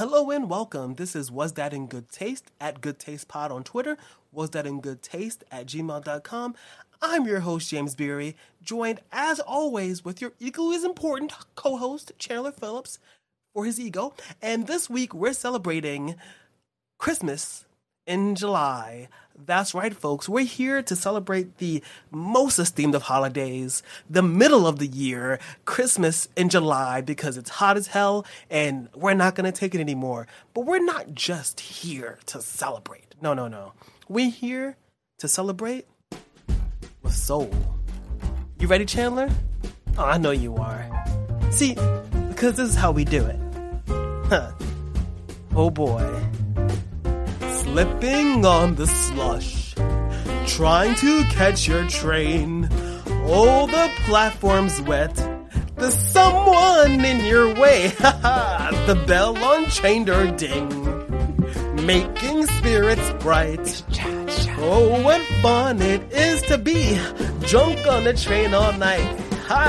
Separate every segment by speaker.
Speaker 1: Hello and welcome. This is Was That in Good Taste at Good Taste Pod on Twitter, Was That in Good Taste at gmail.com. I'm your host, James Beery, joined as always with your equally as important co host, Chandler Phillips, for his ego. And this week we're celebrating Christmas in July. That's right, folks. We're here to celebrate the most esteemed of holidays, the middle of the year, Christmas in July, because it's hot as hell and we're not going to take it anymore. But we're not just here to celebrate. No, no, no. We're here to celebrate with soul. You ready, Chandler? Oh, I know you are. See, because this is how we do it. Huh. Oh boy slipping on the slush, trying to catch your train. Oh, the platform's wet. There's someone in your way. Ha ha. The bell unchained or ding, making spirits bright. Oh, what fun it is to be drunk on a train all night. Ha!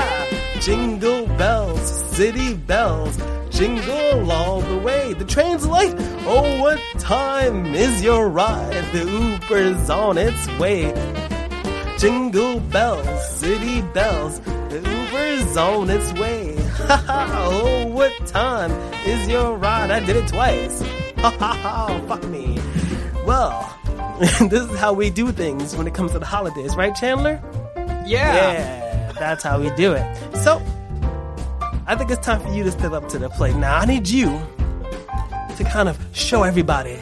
Speaker 1: Jingle bells, city bells jingle all the way. The train's late. Oh, what time is your ride? The Uber's on its way. Jingle bells, city bells. The Uber's on its way. Ha ha! Oh, what time is your ride? I did it twice. Ha ha ha! Fuck me. Well, this is how we do things when it comes to the holidays, right, Chandler?
Speaker 2: Yeah.
Speaker 1: Yeah, that's how we do it. So, I think it's time for you to step up to the plate. Now, I need you to kind of show everybody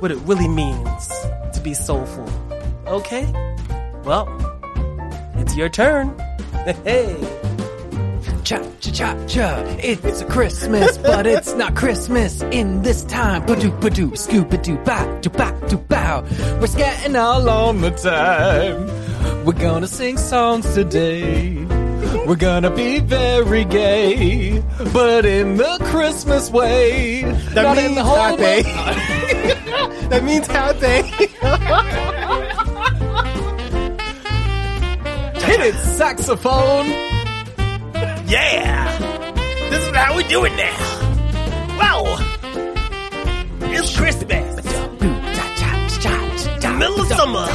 Speaker 1: what it really means to be soulful. Okay? Well, it's your turn. Hey.
Speaker 2: Cha cha cha cha. It's a Christmas, but it's not Christmas in this time. Badoo badoo, scooba doo ba doo ba doo bow. We're scatting all on the time. We're gonna sing songs today. We're gonna be very gay, but in the Christmas way.
Speaker 1: That
Speaker 2: not
Speaker 1: means
Speaker 2: in the whole
Speaker 1: happy. that means happy.
Speaker 2: Hit it, saxophone.
Speaker 1: yeah. This is how we do it now. Wow. It's Christmas. Middle of summer.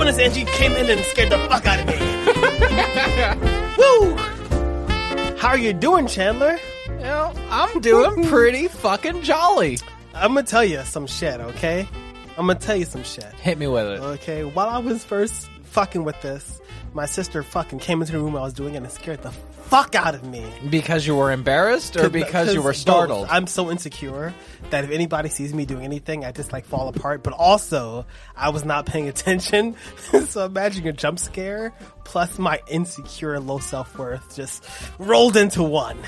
Speaker 1: When this, Angie came in and scared the fuck out of me. Woo! How are you doing, Chandler?
Speaker 2: Well, I'm doing pretty fucking jolly.
Speaker 1: I'm gonna tell you some shit, okay? I'm gonna tell you some shit.
Speaker 2: Hit me with it.
Speaker 1: Okay, while I was first fucking with this, my sister fucking came into the room I was doing it and scared the fuck out of me.
Speaker 2: Because you were embarrassed or because you were startled?
Speaker 1: both. I'm so insecure that if anybody sees me doing anything, I just like fall apart. But also, I was not paying attention. so imagine a jump scare plus my insecure low self worth just rolled into one.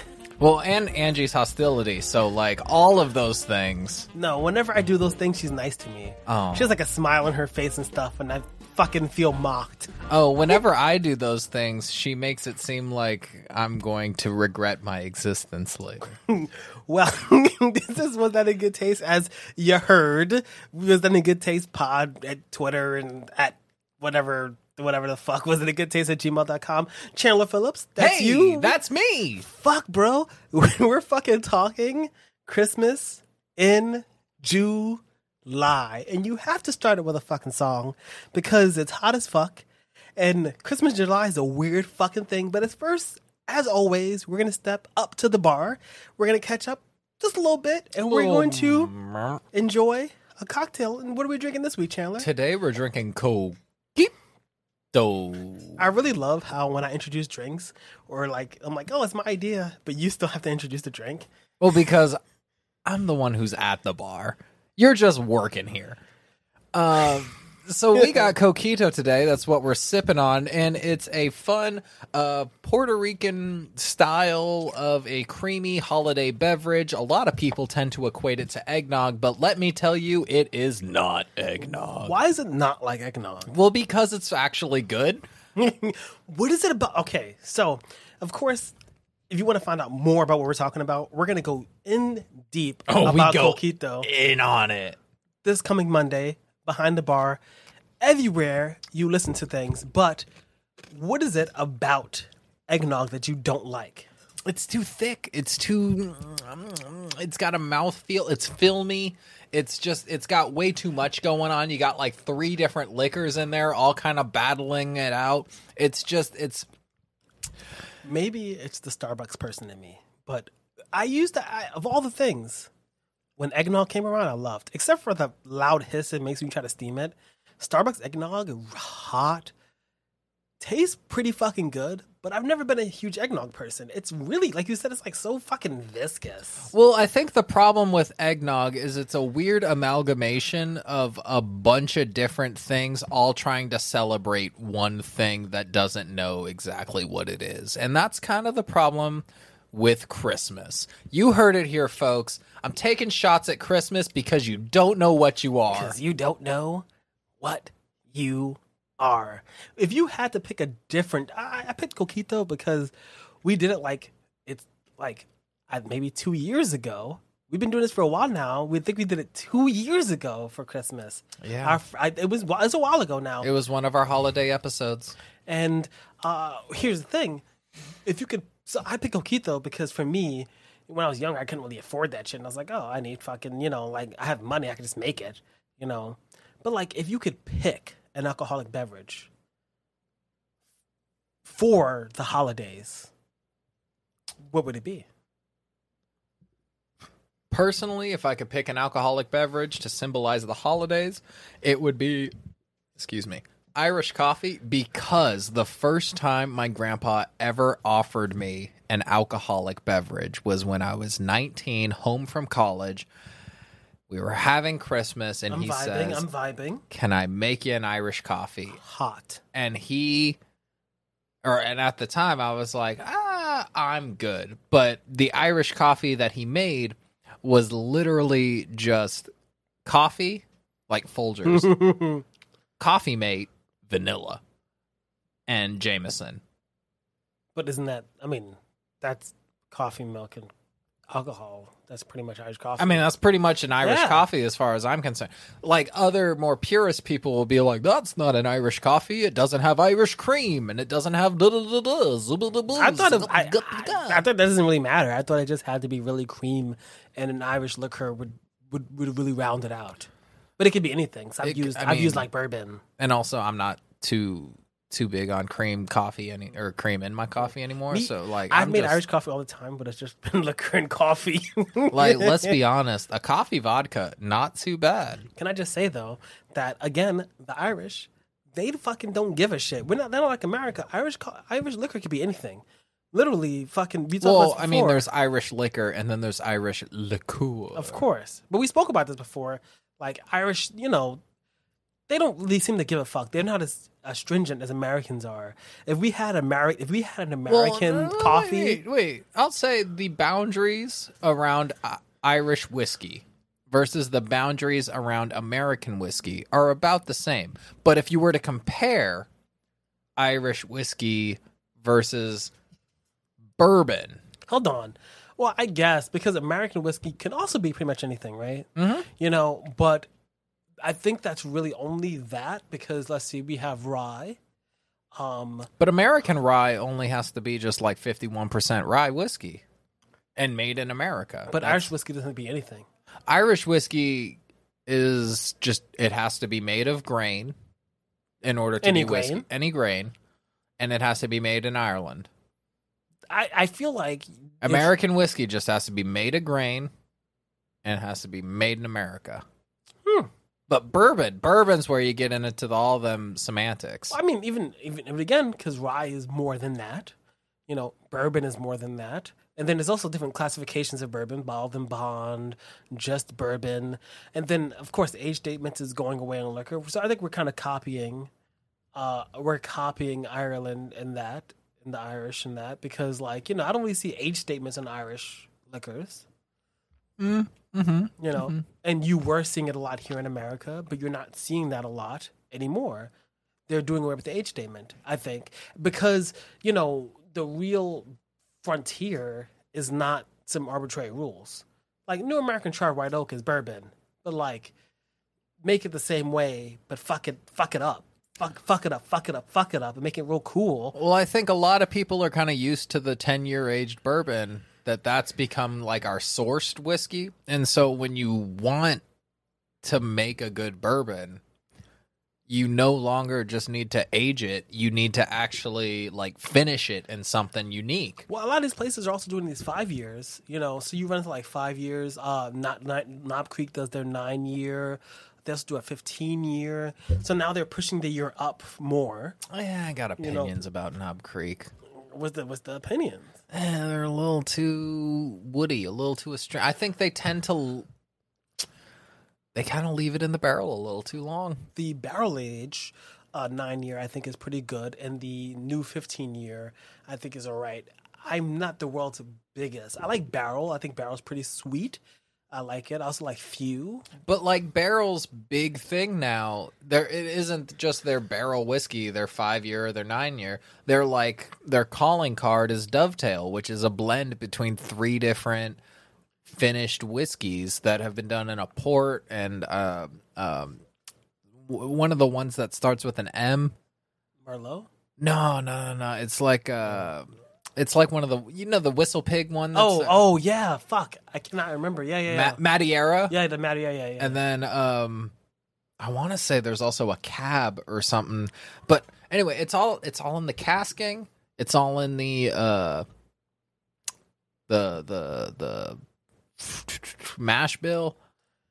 Speaker 2: Well, and Angie's hostility. So, like, all of those things.
Speaker 1: No, whenever I do those things, she's nice to me.
Speaker 2: Oh.
Speaker 1: She has like a smile on her face and stuff, and I fucking feel mocked.
Speaker 2: Oh, whenever I do those things, she makes it seem like I'm going to regret my existence later.
Speaker 1: Well, this is Was That in Good Taste, as you heard. Was That in Good Taste pod at Twitter and at whatever whatever the fuck was it a good taste at gmail.com. Chandler Phillips, that's
Speaker 2: hey,
Speaker 1: you.
Speaker 2: that's me.
Speaker 1: fuck, bro. We're fucking talking Christmas in July. And you have to start it with a fucking song because it's hot as fuck. And Christmas July is a weird fucking thing. But at first, as always, we're going to step up to the bar. We're going to catch up just a little bit. And we're going to oh, enjoy a cocktail. And what are we drinking this week, Chandler?
Speaker 2: Today we're drinking Coquito.
Speaker 1: I really love how when I introduce drinks, or like, I'm like, oh, it's my idea, but you still have to introduce the drink.
Speaker 2: Well, because I'm the one who's at the bar. You're just working here. Um, so we got coquito today. That's what we're sipping on, and it's a fun uh, Puerto Rican style of a creamy holiday beverage. A lot of people tend to equate it to eggnog, but let me tell you, it is not eggnog.
Speaker 1: Why is it not like eggnog?
Speaker 2: Well, because it's actually good.
Speaker 1: what is it about? Okay, so of course, if you want to find out more about what we're talking about, we're gonna go in deep
Speaker 2: Oh, we
Speaker 1: about
Speaker 2: go
Speaker 1: coquito
Speaker 2: in on it.
Speaker 1: this coming Monday behind the bar, everywhere you listen to things. But what is it about eggnog that you don't like?
Speaker 2: it's too thick. It's too. Mm, it's got a mouth feel. It's filmy. It's just. It's got way too much going on. You got like three different liquors in there, all kind of battling it out. It's just. It's.
Speaker 1: Maybe it's the Starbucks person in me, but I used to. I, of all the things, when eggnog came around, I loved, except for the loud hiss it makes you try to steam it. Starbucks eggnog, hot, tastes pretty fucking good, but I've never been a huge eggnog person. It's really, like you said, it's like so fucking viscous.
Speaker 2: Well, I think the problem with eggnog is it's a weird amalgamation of a bunch of different things all trying to celebrate one thing that doesn't know exactly what it is. And that's kind of the problem with Christmas. You heard it here, folks. I'm taking shots at Christmas because you don't know what you are.
Speaker 1: Because you don't know what you are. If you had to pick a different, I, I picked Coquito because we did it like it's like uh, maybe two years ago. We've been doing this for a while now. We think we did it two years ago for Christmas.
Speaker 2: Yeah.
Speaker 1: Our, I, it was it was a while ago now.
Speaker 2: It was one of our holiday episodes.
Speaker 1: And uh, here's the thing: if you could, so I picked Coquito because for me, when I was younger, I couldn't really afford that shit, and I was like, oh, I need fucking, you know, like I have money, I can just make it, you know. But like, if you could pick an alcoholic beverage for the holidays, what would it be?
Speaker 2: Personally, if I could pick an alcoholic beverage to symbolize the holidays, it would be, excuse me, Irish coffee because the first time my grandpa ever offered me an alcoholic beverage was when I was 19, home from college. We were having Christmas, and
Speaker 1: I'm
Speaker 2: he
Speaker 1: vibing.
Speaker 2: says,
Speaker 1: I'm vibing.
Speaker 2: "Can I make you an Irish coffee?"
Speaker 1: Hot.
Speaker 2: And he, or and at the time, I was like, "Ah, I'm good." But the Irish coffee that he made was literally just coffee, like Folgers, coffee mate, vanilla, and Jameson.
Speaker 1: But isn't that? I mean, that's coffee, milk, and alcohol. That's pretty much Irish coffee.
Speaker 2: I mean, that's pretty much an Irish
Speaker 1: Yeah.
Speaker 2: coffee as far as I'm concerned. Like other more purist people will be like, "That's not an Irish coffee. It doesn't have Irish cream, and it doesn't have da da da da." zubba da boo,
Speaker 1: I thought it, I, I. I thought that doesn't really matter. I thought it just had to be really cream, and an Irish liquor would would, would really round it out. But it could be anything. So I've
Speaker 2: It c-
Speaker 1: used
Speaker 2: I
Speaker 1: I've used like bourbon.
Speaker 2: and also I'm not too too big on cream coffee any or cream in my coffee anymore.
Speaker 1: Me-
Speaker 2: so like
Speaker 1: I've
Speaker 2: I'm
Speaker 1: made
Speaker 2: just-
Speaker 1: Irish coffee all the time, but it's just been liquor and coffee.
Speaker 2: like let's be honest, a coffee vodka not too bad.
Speaker 1: Can I just say though that again, the Irish, they fucking don't give a shit. We're not they're not like America. Irish co- Irish liquor could be anything. Literally, fucking. We
Speaker 2: Well, I mean, there's Irish liquor and then there's Irish liqueur.
Speaker 1: Of course. But we spoke about this before. Like Irish, you know, they don't really seem to give a fuck. They're not as, as stringent as Americans are. If we had Ameri- if we had an
Speaker 2: Well,
Speaker 1: American
Speaker 2: no,
Speaker 1: coffee,
Speaker 2: Wait, wait, I'll say the boundaries around uh, Irish whiskey versus the boundaries around American whiskey are about the same. But if you were to compare Irish whiskey versus bourbon,
Speaker 1: hold on. Well, I guess because American whiskey can also be pretty much anything, right?
Speaker 2: Mhm.
Speaker 1: You know, but I think that's really only that because let's see, we have rye. Um,
Speaker 2: but American rye only has to be just like 51% rye whiskey and made in America.
Speaker 1: but
Speaker 2: That's-
Speaker 1: Irish whiskey doesn't be anything.
Speaker 2: Irish whiskey is just it has to be made of grain in order to
Speaker 1: Any
Speaker 2: be whiskey.
Speaker 1: grain?
Speaker 2: Any grain. And it has to be made in Ireland.
Speaker 1: I, I feel like
Speaker 2: American whiskey just has to be made of grain and it has to be made in America.
Speaker 1: Hmm.
Speaker 2: But bourbon, bourbon's where you get into the, all them semantics.
Speaker 1: I mean, even even even again, because rye is more than that. You know, bourbon is more than that. And then there's also different classifications of bourbon: bottled and bond, just bourbon, and then of course age statements is going away on liquor. So I think we're kind of copying, uh, we're copying Ireland in that, in the Irish in that, because like you know I don't really see age statements in Irish liquors.
Speaker 2: Mm, mm-hmm.
Speaker 1: You know,
Speaker 2: Mhm.
Speaker 1: and you were seeing it a lot here in America, but you're not seeing that a lot anymore. They're doing away with the age statement, I think, because you know the real frontier is not some arbitrary rules. Like New American Charred White Oak is bourbon, but like make it the same way, but fuck it, fuck it up, fuck fuck it up, fuck it up, fuck it up, and make it real cool.
Speaker 2: Well, I think a lot of people are kind of used to the 10 year aged bourbon, that that's become like our sourced whiskey. And so when you want to make a good bourbon, you no longer just need to age it. You need to actually like finish it in something unique.
Speaker 1: Well, a lot of these places are also doing these five years, you know. So you run into like five years. Uh, not, not Knob Creek does their nine year. They also do a fifteen year. So now they're pushing the year up more.
Speaker 2: Yeah, I got
Speaker 1: know-
Speaker 2: opinions about Knob Creek.
Speaker 1: What's the what's the opinions?
Speaker 2: Eh, they're a little too woody, a little too astringent. I think they tend to. They kind of leave it in the barrel a little too long.
Speaker 1: The barrel age uh, nine year I think is pretty good, and the new fifteen year I think is all right. I'm not the world's biggest. I like barrel. I think barrel's pretty sweet. I like it. I also like few.
Speaker 2: But like Barrell's big thing now, there it isn't just their barrel whiskey, their five year or their nine year. They're like their calling card is Dovetail, which is a blend between three different finished whiskeys that have been done in a port and uh, um, w- one of the ones that starts with an M.
Speaker 1: Merlot.
Speaker 2: No, no, no, no. It's like uh, it's like one of the you know the WhistlePig one. That's,
Speaker 1: Oh, oh yeah. Fuck, I cannot remember. Yeah, yeah, yeah.
Speaker 2: Ma- Madeira.
Speaker 1: yeah, the Maddie. Yeah, yeah, yeah.
Speaker 2: And then um I want to say there's also a cab or something. But anyway, it's all it's all in the casking. It's all in the uh the the the mash bill.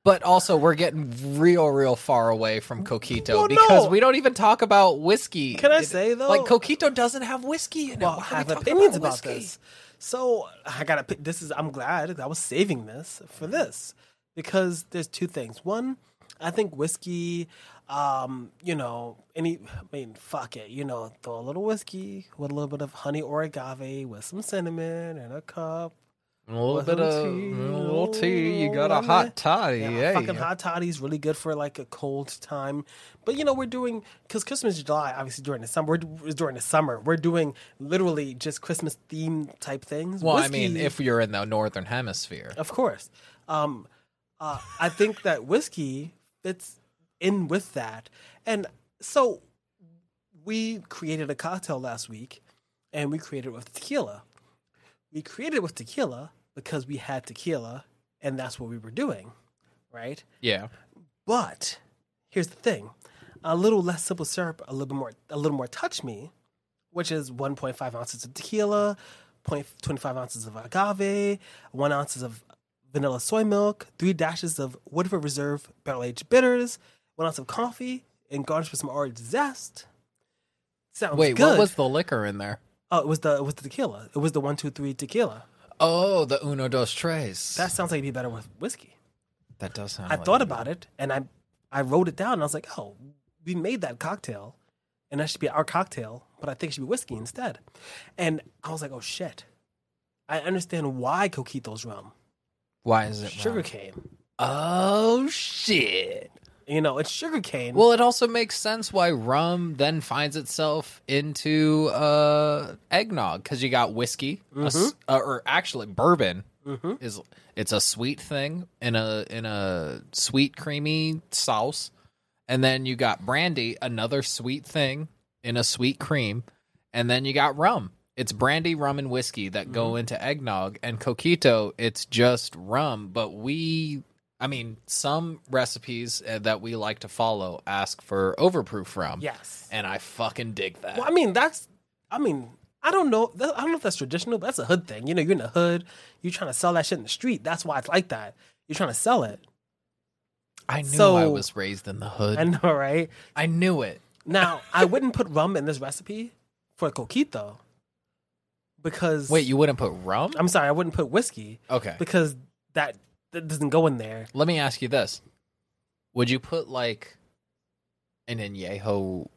Speaker 2: But also we're getting real real far away from Coquito
Speaker 1: Well,
Speaker 2: because
Speaker 1: no.
Speaker 2: we don't even talk about whiskey.
Speaker 1: Can I
Speaker 2: It-
Speaker 1: say, though-
Speaker 2: Like Coquito doesn't have whiskey in it.
Speaker 1: well,
Speaker 2: Why
Speaker 1: I have opinions about,
Speaker 2: whiskey?
Speaker 1: this. So I gotta. pick This is. I'm glad I was saving this for this because there's two things. One, I think whiskey. Um, you know, any. I mean, fuck it. You know, throw a little whiskey with a little bit of honey or agave with some cinnamon and a cup.
Speaker 2: A little bit of
Speaker 1: tea,
Speaker 2: a little tea. You got a hot toddy.
Speaker 1: Yeah,
Speaker 2: Yeah,
Speaker 1: fucking hot toddy's really good for like a cold time. But you know, we're doing because Christmas is July, obviously during the summer. We're, during the summer. We're doing literally just Christmas theme type things.
Speaker 2: Well, I mean, if you're in the northern hemisphere,
Speaker 1: of course, um, uh, I think that whiskey fits in with that, and so we created a cocktail last week, and we created it with tequila. We created it with tequila because we had tequila, and that's what we were doing, right?
Speaker 2: yeah.
Speaker 1: But here's the thing: a little less simple syrup, a little bit more, a little more touch me, which is 1.5 ounces of tequila, 0.25 ounces of agave, one ounces of vanilla soy milk, three dashes of Woodford Reserve barrel aged bitters, one ounce of coffee, and garnish with some orange zest. Sounds good.
Speaker 2: Wait,
Speaker 1: good.
Speaker 2: what was the liquor in there?
Speaker 1: Oh, it was the it was the tequila. It was the one two three tequila.
Speaker 2: Oh, the uno dos tres.
Speaker 1: That sounds like it'd be better with whiskey.
Speaker 2: that does sound.
Speaker 1: I
Speaker 2: like
Speaker 1: thought about it and I I wrote it down and I was like, oh, we made that cocktail and that should be our cocktail, but I think it should be whiskey instead. And I was like, oh shit. I understand why Coquito's rum.
Speaker 2: Why is it
Speaker 1: Sugar cane.
Speaker 2: Oh shit!
Speaker 1: You know, it's sugar cane.
Speaker 2: Well, it also makes sense why rum then finds itself into uh, eggnog because you got whiskey, a s-
Speaker 1: Mm-hmm.
Speaker 2: uh, or actually bourbon is it's a sweet thing in a in a sweet creamy sauce, and then you got brandy, another sweet thing in a sweet cream, and then you got rum. It's brandy, rum, and whiskey that
Speaker 1: Mm-hmm.
Speaker 2: go into eggnog, and coquito. It's just rum, but we I mean, some recipes uh, that we like to follow ask for overproof rum.
Speaker 1: yes.
Speaker 2: And I fucking dig that.
Speaker 1: Well, I mean, that's, I mean, I don't know. that- I don't know if that's traditional, but that's a hood thing. You know, you're in the hood, you're trying to sell that shit in the street. That's why it's like that. You're trying to sell it.
Speaker 2: I knew
Speaker 1: so-
Speaker 2: I was raised in the hood.
Speaker 1: I know, right?
Speaker 2: I knew it.
Speaker 1: Now, I wouldn't put rum in this recipe for coquito because
Speaker 2: Wait, you wouldn't put rum?
Speaker 1: I'm sorry, I wouldn't put whiskey
Speaker 2: Okay.
Speaker 1: because that that doesn't go in there.
Speaker 2: Let me ask you this. Would you put like an añejo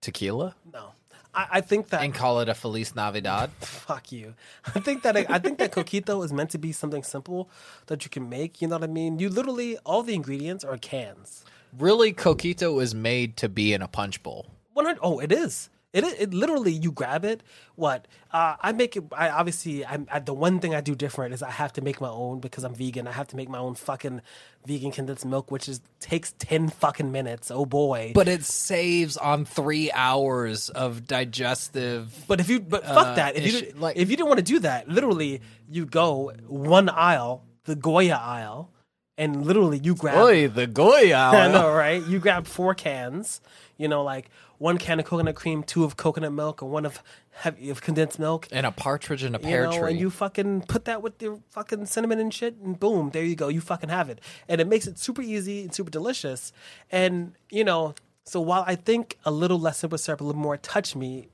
Speaker 2: tequila
Speaker 1: No, I, I think that
Speaker 2: and call it a Feliz Navidad?
Speaker 1: fuck you. I think that I think that coquito is meant to be something simple that you can make. You know what I mean? You literally all the ingredients are cans.
Speaker 2: really, coquito is made to be in a punch bowl.
Speaker 1: One hundred. Oh, it is. It It, it literally you grab it. What uh, I make it. I obviously I'm I, the one thing I do different is I have to make my own because I'm vegan. I have to make my own fucking vegan condensed milk, which is takes ten fucking minutes. Oh boy!
Speaker 2: But it saves on three hours of digestive.
Speaker 1: But if you but fuck
Speaker 2: Uh,
Speaker 1: that if you
Speaker 2: ish-
Speaker 1: did,
Speaker 2: like-
Speaker 1: if you didn't want to do that, literally you go one aisle, the Goya aisle, and literally you grab.
Speaker 2: Oy, the Goya.
Speaker 1: I know, right? You grab four cans. You know, like one can of coconut cream, two of coconut milk, and one of heavy of condensed milk.
Speaker 2: And a partridge and a
Speaker 1: You
Speaker 2: pear
Speaker 1: know,
Speaker 2: tree.
Speaker 1: and you fucking put that with your fucking cinnamon and shit, and boom, there you go. You fucking have it, and it makes it super easy and super delicious. And you know, so while I think a little less simple syrup, a little more touch me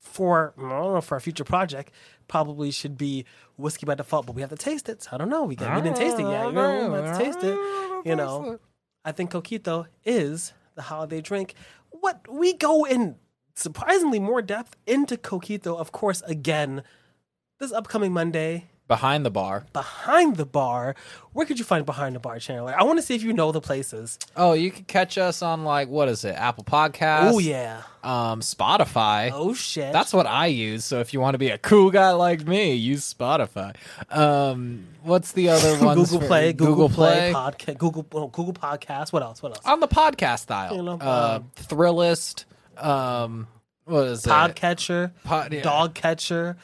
Speaker 1: for I don't know for a future project, probably should be whiskey by default. But we have to taste it. So I don't know. We got we didn't taste it yet. You know, we have to taste it. You know, I think coquito is the holiday drink. What? We go in surprisingly more depth into coquito, of course, again this upcoming Monday
Speaker 2: Behind the bar.
Speaker 1: behind the bar. Where could you find behind the bar, Chandler? I want to see if you know the places.
Speaker 2: Oh, you can catch us on like what is it? Apple Podcasts.
Speaker 1: Oh yeah.
Speaker 2: Um, Spotify.
Speaker 1: Oh shit.
Speaker 2: That's what I use. So if you want to be a cool guy like me, use Spotify. Um, what's the other one?
Speaker 1: Google Play, Google, Play, podcast, Google oh, Google Podcast. What else? What else?
Speaker 2: on the podcast style.
Speaker 1: You know,
Speaker 2: uh, Thrillist. Um, what is it?
Speaker 1: Podcatcher,
Speaker 2: Pod- yeah.
Speaker 1: Dog Catcher,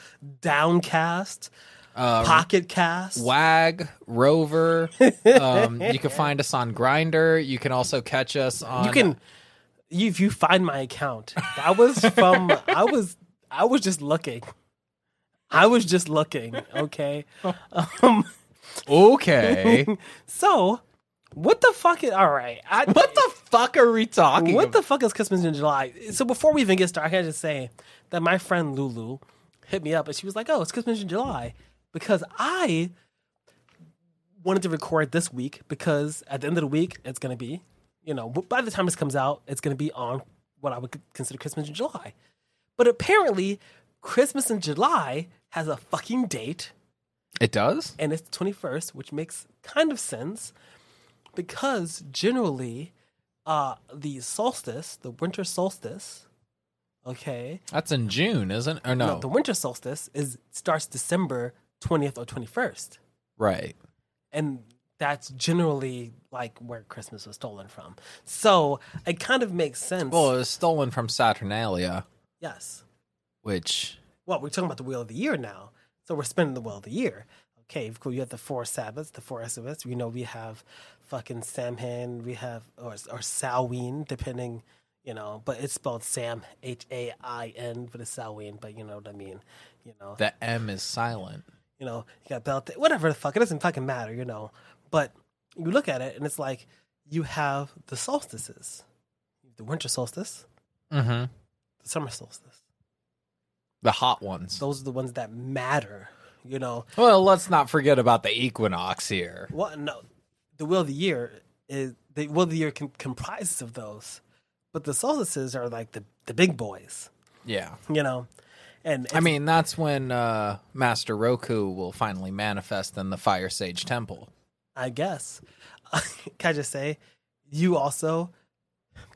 Speaker 1: Downcast,
Speaker 2: Uh,
Speaker 1: Pocket Cast.
Speaker 2: Wag, Rover. um, you can find us on Grindr. You can also catch us on.
Speaker 1: You can, if you find my account, that was from. I was, I was just looking. I was just looking. Okay. Um,
Speaker 2: Okay.
Speaker 1: so, what the fuck is all right? I,
Speaker 2: what the fuck are we talking?
Speaker 1: What
Speaker 2: about?
Speaker 1: the fuck is Christmas in July? So before we even get started, I gotta just say that my friend Lulu hit me up and she was like, "Oh, it's Christmas in July," because I wanted to record this week because at the end of the week it's gonna be, you know, by the time this comes out, it's gonna be on what I would consider Christmas in July. But apparently, Christmas in July has a fucking date
Speaker 2: It does.
Speaker 1: and it's the 21st, which makes kind of sense because generally uh the solstice, the winter solstice, okay,
Speaker 2: That's in June, isn't? Or no?
Speaker 1: no, the winter solstice is starts December 20th or 21st.
Speaker 2: right.
Speaker 1: And that's generally like where Christmas was stolen from. So, it kind of makes sense.
Speaker 2: Well, it was stolen from Saturnalia,
Speaker 1: yes.
Speaker 2: which
Speaker 1: Well, we're talking about the wheel of the year now. So we're spinning the wheel of the year. Okay, course, you have the four Sabbaths, the four Sabbaths. We know we have fucking Samhain, we have, or, or Samhain, depending, you know, but it's spelled Sam, H A I N, but it's Samhain, but you know what I mean. You know,
Speaker 2: the M is silent.
Speaker 1: You know, you got Belt, whatever the fuck, it doesn't fucking matter, you know. But you look at it and it's like you have the solstices the winter solstice,
Speaker 2: Mm-hmm.
Speaker 1: the summer solstice.
Speaker 2: The hot ones.
Speaker 1: Those are the ones that matter, you know.
Speaker 2: Well, let's not forget about the equinox here.
Speaker 1: Well, no, the will of the year is the wheel of the year com- comprises of those, but the solstices are like the the big boys,
Speaker 2: Yeah.
Speaker 1: you know. And
Speaker 2: I mean, that's when uh, Master Roku will finally manifest in the Fire Sage Temple.
Speaker 1: I guess. Can I just say, you also,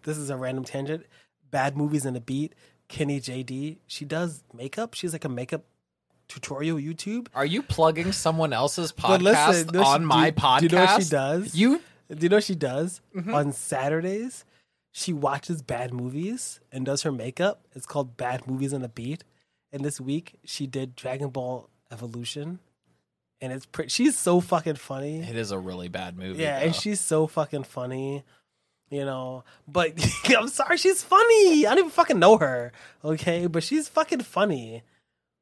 Speaker 1: this is a random tangent, bad movies and a beat. Kennie JD, she does makeup. She's like a makeup tutorial YouTube.
Speaker 2: Are you plugging someone else's podcast
Speaker 1: listen,
Speaker 2: on
Speaker 1: she-
Speaker 2: my
Speaker 1: do-
Speaker 2: podcast?
Speaker 1: Do you know what she does?
Speaker 2: You
Speaker 1: Do you know what she does?
Speaker 2: Mhm.
Speaker 1: On Saturdays, she watches bad movies and does her makeup. It's called Bad Movies on a Beat. And this week, she did Dragon Ball Evolution. And it's pretty, she's so fucking funny.
Speaker 2: It is a really bad movie.
Speaker 1: Yeah,
Speaker 2: though.
Speaker 1: and she's so fucking funny, you know. But I'm sorry, she's funny. I don't even fucking know her, okay? But she's fucking funny.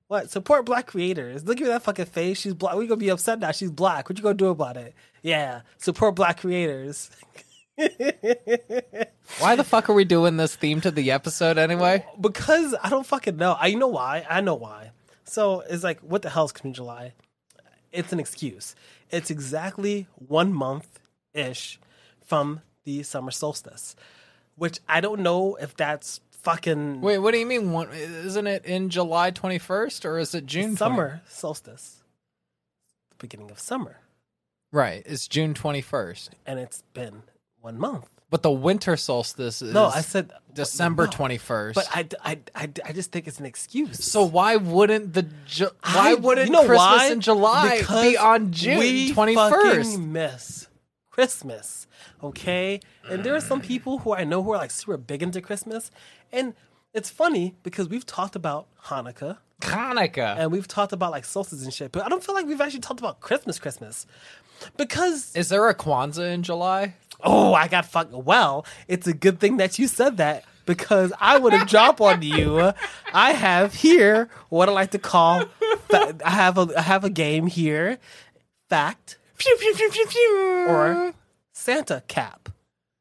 Speaker 1: What? Support black creators. Look at that fucking face. She's black. We gonna be upset now. She's black. What you gonna do about it? Yeah, support black creators.
Speaker 2: Why the fuck are we doing this theme to the episode anyway?
Speaker 1: because I don't fucking know. I know why. I know why. So it's like, what the hell's coming July? It's an excuse. It's exactly one month ish from the summer solstice, which I don't know if that's fucking
Speaker 2: Wait, what do you mean? One, isn't it in July 21st or is it June? 20
Speaker 1: summer solstice, the beginning of summer,
Speaker 2: Right, it's June 21st.
Speaker 1: and it's been one month.
Speaker 2: But the winter solstice is
Speaker 1: No, I said
Speaker 2: December
Speaker 1: no.
Speaker 2: twenty first.
Speaker 1: But I, I, I, I just think it's an excuse.
Speaker 2: so why wouldn't the Ju- why
Speaker 1: I-
Speaker 2: wouldn't
Speaker 1: you know
Speaker 2: Christmas
Speaker 1: why?
Speaker 2: in July
Speaker 1: Because
Speaker 2: be on June
Speaker 1: we
Speaker 2: twenty first?
Speaker 1: fucking miss Christmas, okay? And there are some people who I know who are like super big into Christmas, and it's funny because we've talked about Hanukkah
Speaker 2: Hanukkah.
Speaker 1: and we've talked about like solstices and shit, but I don't feel like we've actually talked about Christmas, Christmas, because
Speaker 2: Is there a Kwanzaa in July?
Speaker 1: Oh, I got fucked. Well, it's a good thing that you said that because I would have dropped on you. I have here what I like to call. fa- I have a I have a game here. Fact or Santa cap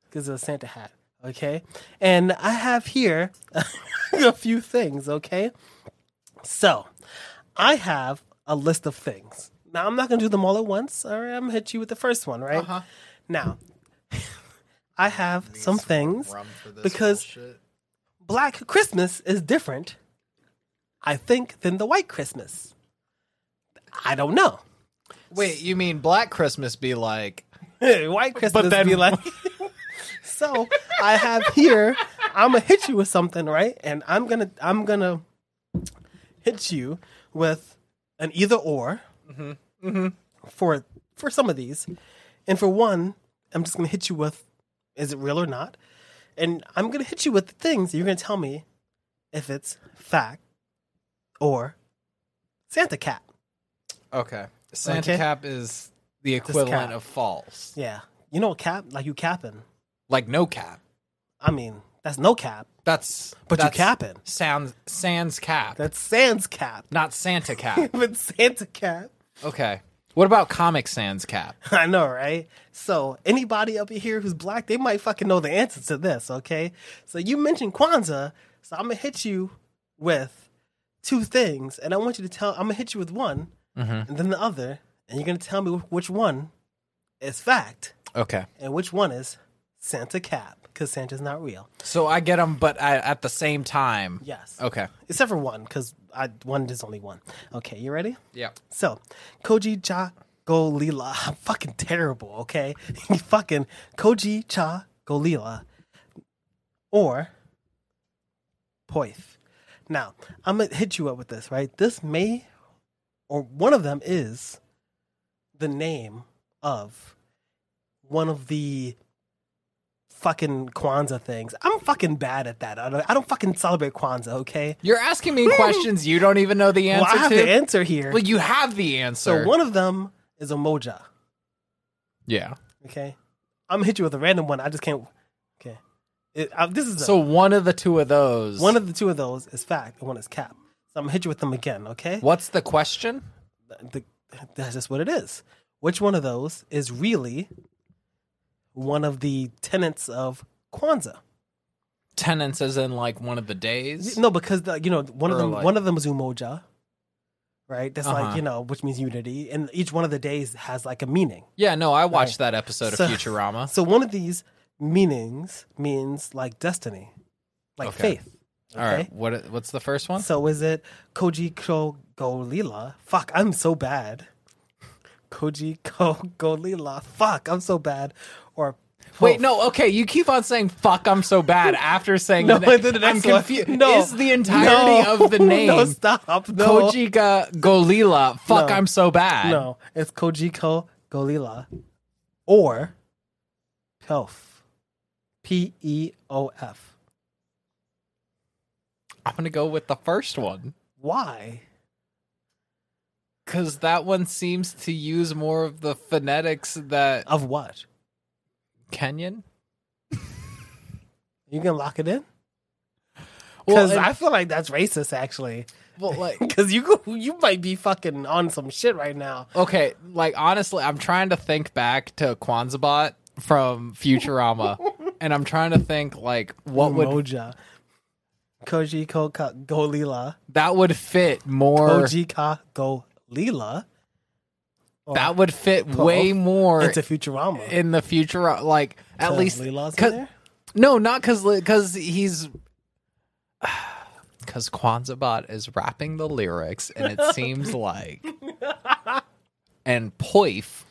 Speaker 1: because it's a Santa hat. Okay, and I have here a few things. Okay, so I have a list of things. Now I'm not gonna do them all at once. All right, I'm gonna hit you with the first one. Right
Speaker 2: Uh-huh.
Speaker 1: now, I have some things because Black Christmas is different. I think than the White Christmas. I don't know.
Speaker 2: Wait, you mean Black Christmas be like
Speaker 1: White Christmas But
Speaker 2: then-
Speaker 1: be like. so I have here. I'm gonna hit you with something, right? And I'm gonna I'm gonna hit you with an either or mm-hmm. Mm-hmm. for for some of these, and for one, I'm just gonna hit you with is it real or not, and I'm gonna hit you with the things you're gonna tell me if it's fact or Santa cap.
Speaker 2: Okay. Santa
Speaker 1: Okay.
Speaker 2: cap is the equivalent of false.
Speaker 1: Yeah, you know cap like you capping.
Speaker 2: Like no cap.
Speaker 1: I mean that's no cap,
Speaker 2: That's
Speaker 1: but
Speaker 2: that's
Speaker 1: you capping.
Speaker 2: Sounds sans cap.
Speaker 1: That's Sans cap.
Speaker 2: not Santa cap.
Speaker 1: but Santa cap.
Speaker 2: okay. What about comic sans cap?
Speaker 1: I know, right? So anybody up here who's black, they might fucking know the answer to this, okay? So you mentioned Kwanzaa, so I'm gonna hit you with two things, and I want you to tell. I'm gonna hit you with one,
Speaker 2: Mm-hmm.
Speaker 1: and then the other, and you're gonna tell me which one is fact
Speaker 2: Okay.
Speaker 1: and which one is Santa cap, because Santa's not real.
Speaker 2: So I get them, but I, at the same time.
Speaker 1: Yes.
Speaker 2: Okay.
Speaker 1: Except for one, because I one is only one. Okay, you ready?
Speaker 2: Yeah.
Speaker 1: So, Koji Cha Golila. I'm fucking terrible, okay? fucking Koji Cha Golila. Or Poith. Now, I'm going to hit you up with this, right? This may, or one of them is the name of one of the fucking Kwanzaa things. I'm fucking bad at that. I don't, I don't fucking celebrate Kwanzaa, okay?
Speaker 2: You're asking me questions you don't even know the
Speaker 1: Well,
Speaker 2: answer
Speaker 1: I have
Speaker 2: to.
Speaker 1: the answer here.
Speaker 2: well, you have the answer.
Speaker 1: So one of them is umoja.
Speaker 2: yeah.
Speaker 1: Okay, I'm gonna hit you with a random one. I just can't. Okay, it, uh, this is the,
Speaker 2: So one of the two of those.
Speaker 1: one of the two of those is fact, and one is cap. So I'm gonna hit you with them again. Okay,
Speaker 2: What's the question?
Speaker 1: the, that's just what it is. Which one of those is really one of the tenets of Kwanzaa?
Speaker 2: Tenants as in like one of the days.
Speaker 1: No, because the, you know one of
Speaker 2: Or
Speaker 1: them
Speaker 2: like-
Speaker 1: one of them is umoja, right? That's
Speaker 2: Uh-huh.
Speaker 1: like you know which means unity, and each one of the days has like a meaning.
Speaker 2: Yeah, no, I watched that episode
Speaker 1: So-
Speaker 2: of Futurama.
Speaker 1: So one of these meanings means like destiny, like
Speaker 2: Okay.
Speaker 1: faith.
Speaker 2: All right, what what's the first one?
Speaker 1: So is it Koji Ko Golila? Fuck, I'm so bad. Koji Ko Golila. Fuck, I'm so bad.
Speaker 2: Wait, no, okay, you keep on saying "fuck." I'm so bad after saying
Speaker 1: no,
Speaker 2: the name.
Speaker 1: the
Speaker 2: I'm confused.
Speaker 1: No,
Speaker 2: Is the entirety
Speaker 1: no,
Speaker 2: of the name
Speaker 1: No, stop. No,
Speaker 2: Kojika Golila? Fuck,
Speaker 1: No.
Speaker 2: I'm so bad.
Speaker 1: no, it's Kojiko Golila, or Pelf. P E O F.
Speaker 2: I'm gonna go with the first one
Speaker 1: Why?
Speaker 2: because that one seems to use more of the phonetics that
Speaker 1: Of what?
Speaker 2: Kenyan.
Speaker 1: You gonna lock it in?
Speaker 2: Well,
Speaker 1: Because
Speaker 2: and-
Speaker 1: I feel like that's racist, actually.
Speaker 2: well, like
Speaker 1: Because you you might be fucking on some shit right now.
Speaker 2: Okay, like honestly, I'm trying to think back to Kwanzaa from Futurama, and I'm trying to think like what would
Speaker 1: Moja. Koji ko ka golila.
Speaker 2: that would fit more.
Speaker 1: Koji ka golila.
Speaker 2: That would fit way more
Speaker 1: into Futurama.
Speaker 2: in the future. Like at least
Speaker 1: in
Speaker 2: 'cause-
Speaker 1: there?
Speaker 2: no, not because because he's because Kwanzaa is rapping the lyrics, and it seems like and Poif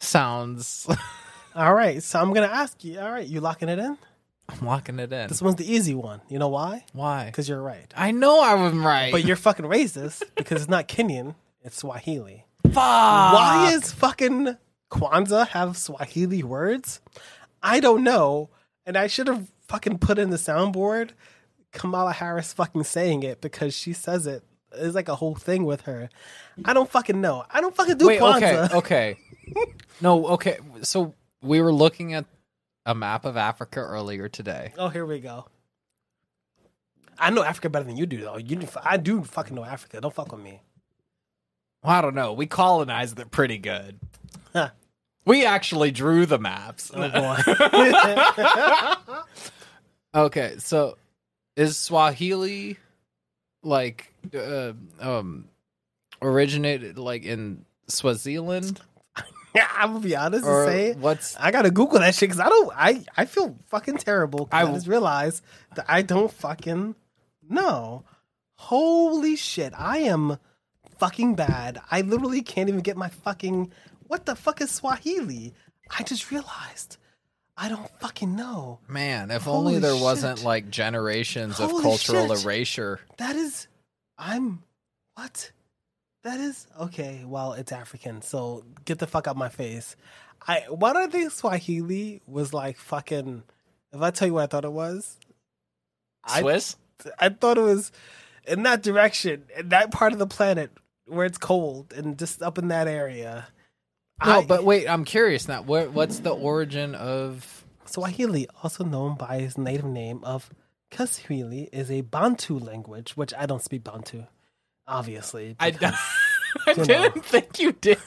Speaker 2: sounds
Speaker 1: All right, so I'm gonna ask you. All right, you locking it in?
Speaker 2: I'm locking it in.
Speaker 1: This one's the easy one. You know why?
Speaker 2: Why?
Speaker 1: Because you're right.
Speaker 2: I know I was right.
Speaker 1: But you're fucking racist because it's not Kenyan, it's Swahili.
Speaker 2: Fuck.
Speaker 1: Why is fucking Kwanzaa have Swahili words? I don't know. And I should have fucking put in the soundboard Kamala Harris fucking saying it because she says it. It's like a whole thing with her. I don't fucking know. I don't fucking do
Speaker 2: Wait,
Speaker 1: Kwanzaa.
Speaker 2: okay, okay. no, okay. So we were looking at a map of Africa earlier today.
Speaker 1: Oh, here we go. I know Africa better than you do, though. You, I do fucking know Africa. Don't fuck with me.
Speaker 2: Well, I don't know. We colonized it pretty good.
Speaker 1: Huh.
Speaker 2: We actually drew the maps.
Speaker 1: Oh boy.
Speaker 2: Okay, so is Swahili like uh, um originated like in Swaziland
Speaker 1: yeah, I'm gonna be honest
Speaker 2: or
Speaker 1: and say
Speaker 2: what's
Speaker 1: I gotta Google that shit because I don't. I I feel fucking terrible. 'cause I,
Speaker 2: I-
Speaker 1: just realized that I don't fucking know. Holy shit! I am fucking bad. I literally can't even get my fucking. What the fuck is Swahili? I just realized. I don't fucking know.
Speaker 2: man? If
Speaker 1: Holy
Speaker 2: only there wasn't like generations of cultural
Speaker 1: shit.
Speaker 2: erasure.
Speaker 1: That is. I'm. What? That is okay. Well, it's African, so get the fuck out my face. I why do I think Swahili was like fucking? If I tell you what I thought it was, I-
Speaker 2: Swiss?
Speaker 1: I thought it was in that direction, in that part of the planet where it's cold and just up in that area.
Speaker 2: no,
Speaker 1: I-
Speaker 2: but wait, I'm curious now. Where, what's the origin of?
Speaker 1: Swahili, also known by its native name of Kiswahili, is a Bantu language, which I don't speak Bantu, obviously.
Speaker 2: I,
Speaker 1: because
Speaker 2: I
Speaker 1: you know.
Speaker 2: didn't think you did.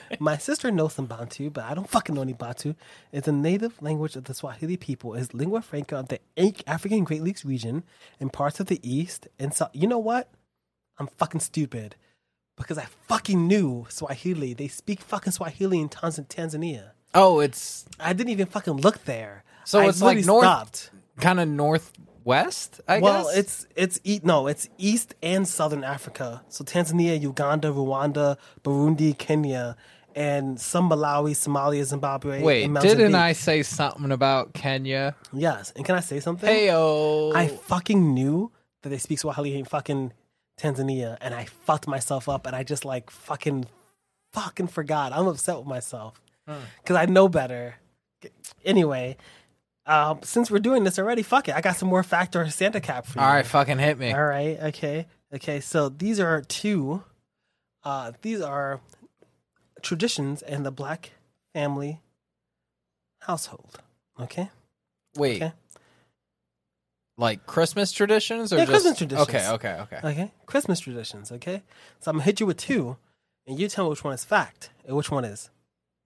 Speaker 1: My sister knows some Bantu, but I don't fucking know any Bantu. It's a native language of the Swahili people. It's lingua franca of the African Great Lakes region and parts of the East and South. You know what? I'm fucking stupid because I fucking knew Swahili. They speak fucking Swahili in Tanz- Tanzania.
Speaker 2: oh, it's
Speaker 1: I didn't even fucking look there.
Speaker 2: So
Speaker 1: I
Speaker 2: it's like
Speaker 1: literally
Speaker 2: north-
Speaker 1: Stopped.
Speaker 2: kind of northwest. I
Speaker 1: well,
Speaker 2: guess
Speaker 1: it's it's e- no, it's East and Southern Africa. So Tanzania, Uganda, Rwanda, Burundi, Kenya, and some Malawi, Somalia, Zimbabwe.
Speaker 2: Wait,
Speaker 1: and
Speaker 2: didn't I say something about Kenya?
Speaker 1: Yes, and can I say something?
Speaker 2: Heyo.
Speaker 1: I fucking knew that they speak Swahili in fucking Tanzania, and I fucked myself up, and I just like fucking fucking forgot. I'm upset with myself because I know better. Anyway, um, since we're doing this already, fuck it. I got some more factor Santa cap for you.
Speaker 2: All right, fucking hit me.
Speaker 1: All right. Okay. Okay. So these are two. Uh, these are traditions in the black family household. Okay.
Speaker 2: Wait,
Speaker 1: Okay.
Speaker 2: Like Christmas traditions or
Speaker 1: Yeah,
Speaker 2: just
Speaker 1: Christmas traditions.
Speaker 2: Okay, okay, okay.
Speaker 1: Okay. Christmas traditions. Okay. So I'm gonna hit you with two, and you tell me which one is fact and which one is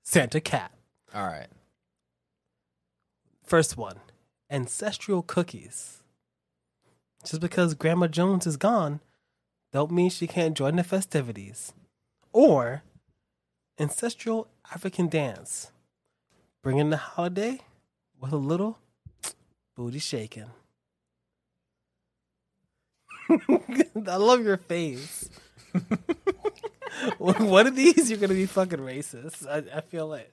Speaker 1: Santa cat.
Speaker 2: All right.
Speaker 1: First one, ancestral cookies. Just because Grandma Jones is gone, don't mean she can't join the festivities. Or ancestral African dance. Bring in the holiday with a little booty shaking. I love your face. One of these, you're gonna be fucking racist. I, I feel it.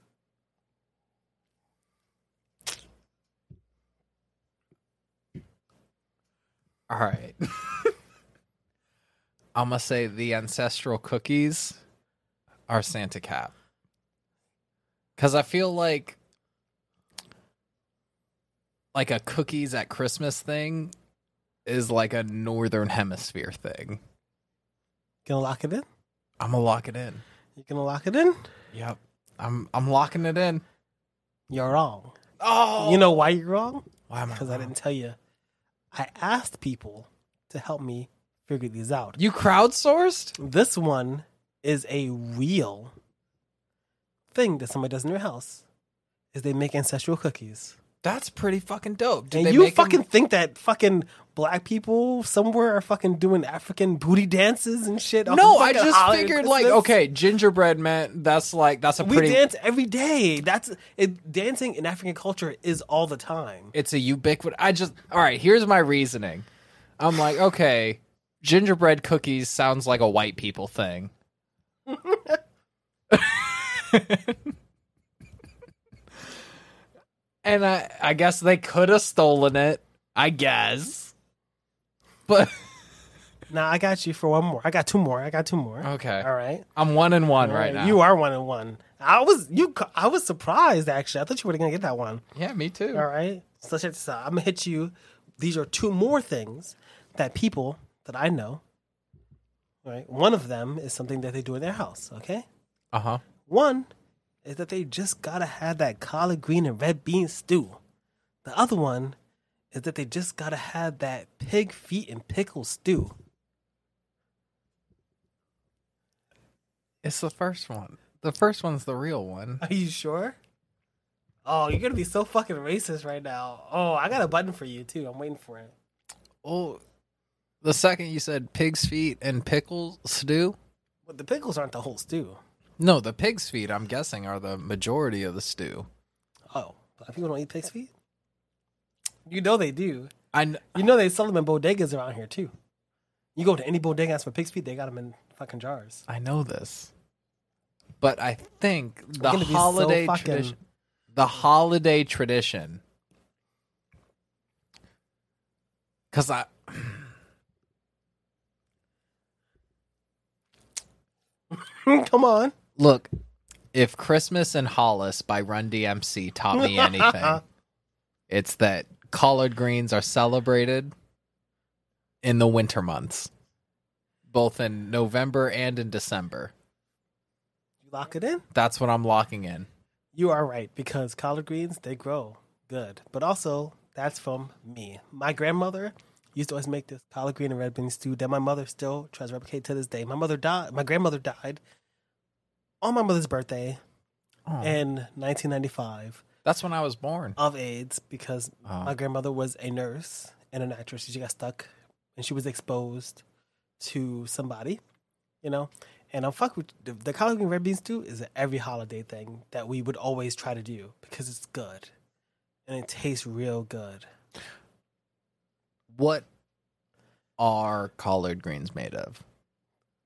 Speaker 2: All right. I'm gonna say the ancestral cookies are Santa Cap. Cause I feel like like a cookies at Christmas thing is like a northern hemisphere thing.
Speaker 1: Gonna lock it in?
Speaker 2: I'm gonna lock it in.
Speaker 1: You gonna lock it in?
Speaker 2: Yep. I'm I'm locking it in.
Speaker 1: You're wrong.
Speaker 2: Oh
Speaker 1: You know why you're wrong?
Speaker 2: why am I
Speaker 1: Because I didn't tell you. I asked people to help me figure these out.
Speaker 2: You crowdsourced?
Speaker 1: This one is a real thing that somebody does in their house. Is they make ancestral cookies.
Speaker 2: That's pretty fucking dope. Did
Speaker 1: and
Speaker 2: they
Speaker 1: you fucking think that fucking black people somewhere are fucking doing African booty dances and shit?
Speaker 2: No, I just
Speaker 1: holiday
Speaker 2: figured like okay, gingerbread man. That's like that's a
Speaker 1: We
Speaker 2: pretty.
Speaker 1: dance every day. That's it. Dancing in African culture is all the time.
Speaker 2: It's a ubiquitous. I just all right. Here's my reasoning. I'm like okay, gingerbread cookies sounds like a white people thing. and I, I guess they could have stolen it. I guess, but
Speaker 1: Now I got you for one more. I got two more. I got two more.
Speaker 2: Okay.
Speaker 1: All right.
Speaker 2: I'm one and one right now.
Speaker 1: You are one and one. I was you. I was surprised actually. I thought you were gonna get that one.
Speaker 2: yeah, me too.
Speaker 1: All right. So check this out. I'm gonna hit you. These are two more things that people that I know. Right. One of them is something that they do in their house. Okay.
Speaker 2: Uh huh.
Speaker 1: One is that they just gotta have that collard green and red bean stew. The other one is that they just gotta have that pig feet and pickle stew.
Speaker 2: It's the first one. The first one's the real one.
Speaker 1: Are you sure? Oh, you're gonna be so fucking racist right now. Oh, I got a button for you too. I'm waiting for it.
Speaker 2: Oh, the second you said pig's feet and pickles stew.
Speaker 1: But the pickles aren't the whole stew.
Speaker 2: No, the pig's feet. I'm guessing are the majority of the stew.
Speaker 1: Oh, black people don't eat pig's feet. You know they do.
Speaker 2: I kn-
Speaker 1: You know they sell them in bodegas around here too. You go to any bodega ask for pig's feet, they got them in fucking jars.
Speaker 2: I know this, but I think the
Speaker 1: gonna be so
Speaker 2: holiday
Speaker 1: fucking-
Speaker 2: tradition, the holiday tradition, because I
Speaker 1: Come on.
Speaker 2: Look, if Christmas in Hollis by Run DMC taught me anything, it's that collard greens are celebrated in the winter months, both in November and in December.
Speaker 1: You lock it in.
Speaker 2: That's what I'm locking in.
Speaker 1: You are right because collard greens they grow good, but also that's from me. My grandmother used to always make this collard green and red bean stew that my mother still tries to replicate to this day. My mother died. My grandmother died on my mother's birthday
Speaker 2: Oh,
Speaker 1: in 1995
Speaker 2: that's when I was born.
Speaker 1: of AIDS because
Speaker 2: Oh.
Speaker 1: my grandmother was a nurse and an actress. She got stuck and she was exposed to somebody, you know. And I'm fuck with the, the collard green red bean stew is every holiday thing that we would always try to do because it's good and it tastes real good.
Speaker 2: What are collard greens made of?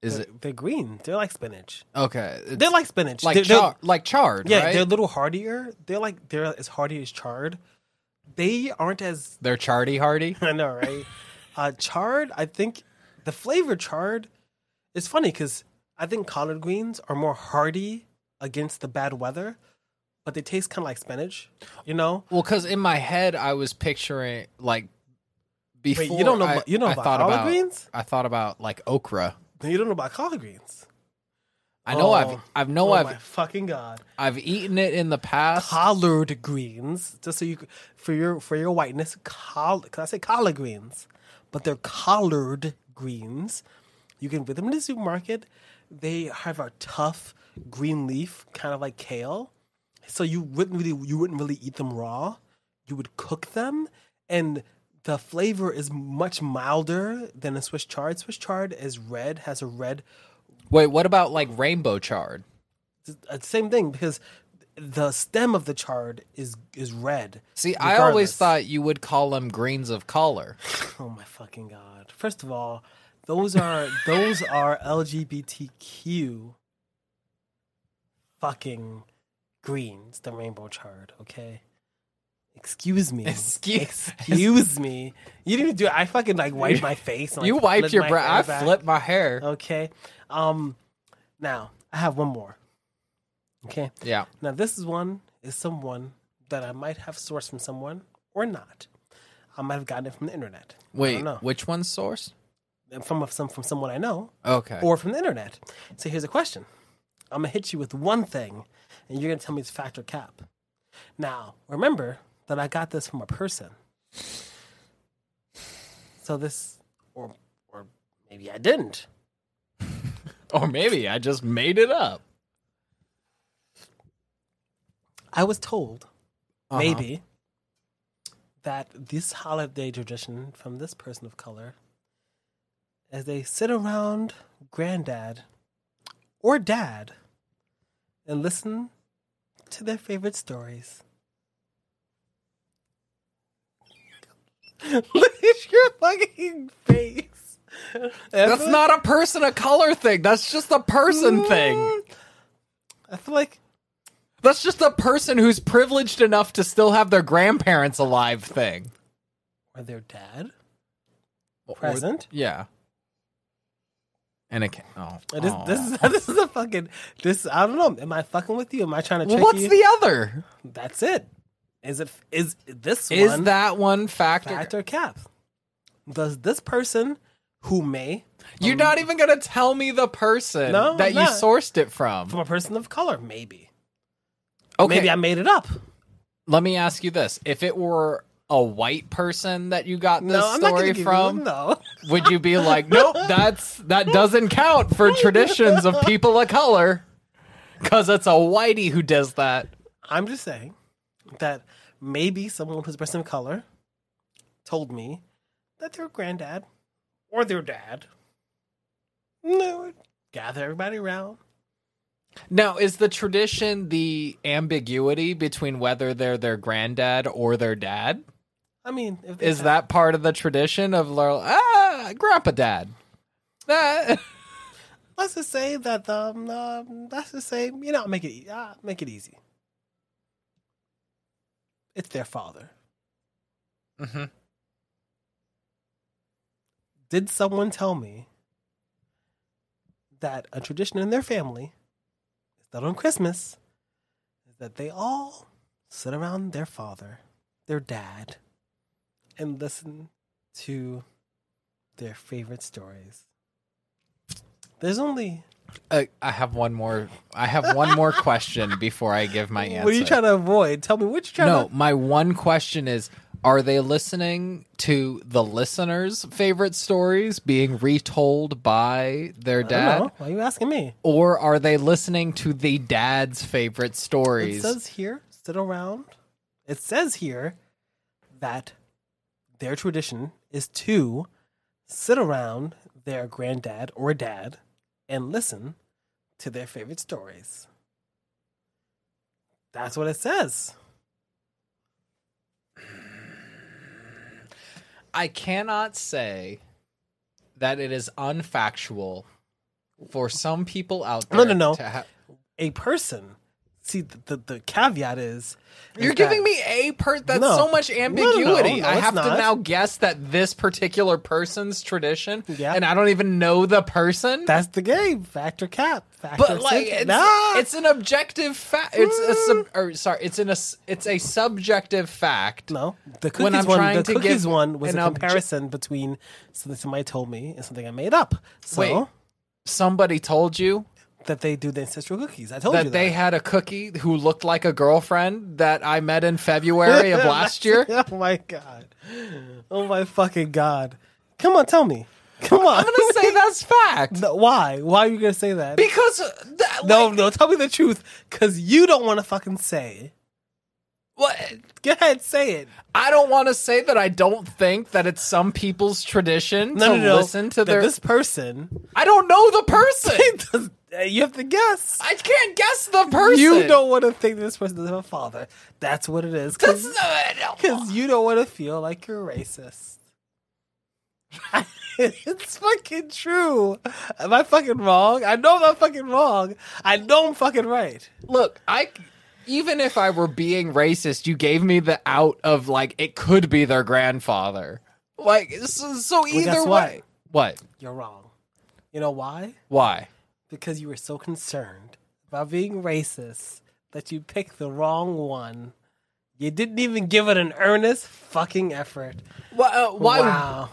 Speaker 2: Is
Speaker 1: they're,
Speaker 2: it
Speaker 1: They're green. They're like spinach.
Speaker 2: okay? It's
Speaker 1: They're like spinach.
Speaker 2: like
Speaker 1: They're- they're-
Speaker 2: like charred,
Speaker 1: yeah,
Speaker 2: right?
Speaker 1: they're a little hardier. They're like they're as hardy as chard. They aren't as
Speaker 2: They're chardy hardy.
Speaker 1: I know, right? uh, chard, I think the flavor chard is funny because I think collard greens are more hardy against the bad weather, but they taste kind of like spinach. You know?
Speaker 2: Well, because in my head I was picturing like before.
Speaker 1: Wait, you don't know?
Speaker 2: I,
Speaker 1: you know
Speaker 2: I
Speaker 1: about
Speaker 2: thought
Speaker 1: collard
Speaker 2: about,
Speaker 1: greens?
Speaker 2: I thought about like okra.
Speaker 1: You don't know about collard greens?
Speaker 2: I know
Speaker 1: Oh.
Speaker 2: I've I've know
Speaker 1: oh
Speaker 2: I've
Speaker 1: my fucking god!
Speaker 2: I've eaten it in the past.
Speaker 1: Collard greens, just so you c- for your for your whiteness, coll. Cause I say collard greens, but they're collard greens. You can get them in the supermarket. They have a tough green leaf, kind of like kale. So you wouldn't really you wouldn't really eat them raw. You would cook them, and the flavor is much milder than a Swiss chard. Swiss chard is red, has a red
Speaker 2: Wait, what about like rainbow chard?
Speaker 1: It's the uh, same thing because the stem of the chard is is red.
Speaker 2: See, I always thought you would call them greens of color.
Speaker 1: Oh my fucking god! First of all, those are those are LGBTQ fucking greens. The rainbow chard. Okay. Excuse me.
Speaker 2: Excuse-
Speaker 1: Excuse me. You didn't even do it. I fucking like wiped my face. And, like,
Speaker 2: you wiped your brow. I
Speaker 1: back.
Speaker 2: flipped my hair.
Speaker 1: Okay. Um. Now I have one more. Okay.
Speaker 2: Yeah.
Speaker 1: Now, this is one is someone that I might have sourced from someone or not. I might have gotten it from the internet.
Speaker 2: Wait, which one's source?
Speaker 1: From some from someone I know
Speaker 2: Okay.
Speaker 1: or from the internet. So here's a question. I'm gonna hit you with one thing, and you're gonna tell me it's fact or cap. Now, remember that I got this from a person. So this, or or maybe I didn't.
Speaker 2: or maybe I just made it up.
Speaker 1: I was told
Speaker 2: Uh-huh.
Speaker 1: maybe that this holiday tradition from this person of color, as they sit around granddad or dad and listen to their favorite stories. Look at your fucking face.
Speaker 2: That's not a person of color thing. That's just a person mm. thing.
Speaker 1: I feel like
Speaker 2: That's just a person who's privileged enough to still have their grandparents alive thing.
Speaker 1: Or their dad
Speaker 2: Or-
Speaker 1: present.
Speaker 2: yeah. And it can, oh,
Speaker 1: This,
Speaker 2: oh.
Speaker 1: this is this is a fucking this. I don't know. Am I fucking with you? Am I trying to
Speaker 2: Well,
Speaker 1: trick
Speaker 2: what's
Speaker 1: you?
Speaker 2: the other?
Speaker 1: That's it. Is it is this
Speaker 2: Is
Speaker 1: one
Speaker 2: that one factor?
Speaker 1: factor cap? Does this person who may
Speaker 2: You're not even gonna tell me the person
Speaker 1: No,
Speaker 2: that you sourced it from.
Speaker 1: from a person of color? Maybe.
Speaker 2: Okay,
Speaker 1: Maybe I made it up.
Speaker 2: let me ask you this: If it were a white person that you got this
Speaker 1: No,
Speaker 2: story from,
Speaker 1: you no.
Speaker 2: would you be like, nope, that's that doesn't count for traditions of people of color? Because it's a whitey who does that.
Speaker 1: I'm just saying that maybe someone who's a person of color told me that their granddad or their dad no, would gather everybody around.
Speaker 2: Now, is the tradition the ambiguity between whether they're their granddad or their dad?
Speaker 1: I mean, if
Speaker 2: Is
Speaker 1: have-
Speaker 2: that part of the tradition of like, ah, grandpa dad? Ah.
Speaker 1: let's just say that um, um let's just say you know make it uh, make it easy. It's their father.
Speaker 2: Mhm.
Speaker 1: Did someone tell me that a tradition in their family is that on Christmas is that they all sit around their father, their dad, and listen to their favorite stories? There's only
Speaker 2: Uh, I have one more. I have one more question before I give my answer.
Speaker 1: What are you trying to avoid? Tell me what you trying
Speaker 2: No,
Speaker 1: to.
Speaker 2: my one question is: Are they listening to the listeners' favorite stories being retold by their dad.
Speaker 1: Why are you asking me?
Speaker 2: or are they listening to the dad's favorite stories?
Speaker 1: It says here, sit around. It says here that their tradition is to sit around their granddad or dad and listen to their favorite stories. That's what it says.
Speaker 2: I cannot say that it is unfactual for some people out there.
Speaker 1: No, no, no.
Speaker 2: Ha-
Speaker 1: A person. See, the, the, the caveat is. is
Speaker 2: You're giving me a per. That's
Speaker 1: No.
Speaker 2: so much
Speaker 1: No, no, no,
Speaker 2: ambiguity. I have to now guess that this particular person's tradition,
Speaker 1: Yeah.
Speaker 2: and I don't even know the person.
Speaker 1: That's the game. Factor cap. Factor
Speaker 2: but like, it's,
Speaker 1: Nah.
Speaker 2: it's an objective fact. It's a sub, mm. or sorry, it's an a, it's a subjective fact.
Speaker 1: No, the cookies
Speaker 2: When I'm
Speaker 1: one.
Speaker 2: trying
Speaker 1: The
Speaker 2: to
Speaker 1: cookies one was a
Speaker 2: obje-
Speaker 1: comparison between something somebody told me and something I made up. So
Speaker 2: Wait. Somebody told you
Speaker 1: that they do the ancestral cookies. I told you
Speaker 2: that
Speaker 1: that
Speaker 2: they had a cookie who looked like a girlfriend that I met in February of last year.
Speaker 1: oh my god! Oh my fucking god! Come on, tell me. Come on.
Speaker 2: I'm gonna say that's fact
Speaker 1: No, why? Why are you gonna say that?
Speaker 2: because uh, that,
Speaker 1: no,
Speaker 2: like,
Speaker 1: no. Tell me the truth, because you don't want to fucking say
Speaker 2: what?
Speaker 1: Go ahead, say it.
Speaker 2: I don't want to say that I don't think that it's some people's tradition
Speaker 1: No,
Speaker 2: to
Speaker 1: no, no.
Speaker 2: listen to
Speaker 1: That
Speaker 2: their.
Speaker 1: this person.
Speaker 2: I don't know the person.
Speaker 1: Uh, you have to guess.
Speaker 2: I can't guess the person.
Speaker 1: You don't want to think this person doesn't have a father. That's what it is. Because you don't want to feel like you're racist. it's fucking true. Am I fucking wrong? I know I'm not fucking wrong. I know I'm fucking right.
Speaker 2: look. I even if I were being racist, you gave me the out of like it could be their grandfather. Like so, so either
Speaker 1: guess
Speaker 2: way. What?
Speaker 1: You're wrong. You know why?
Speaker 2: Why?
Speaker 1: Because you were so concerned about being racist that you picked the wrong one. You didn't even give it an earnest fucking effort.
Speaker 2: Why? Uh, why?
Speaker 1: Wow.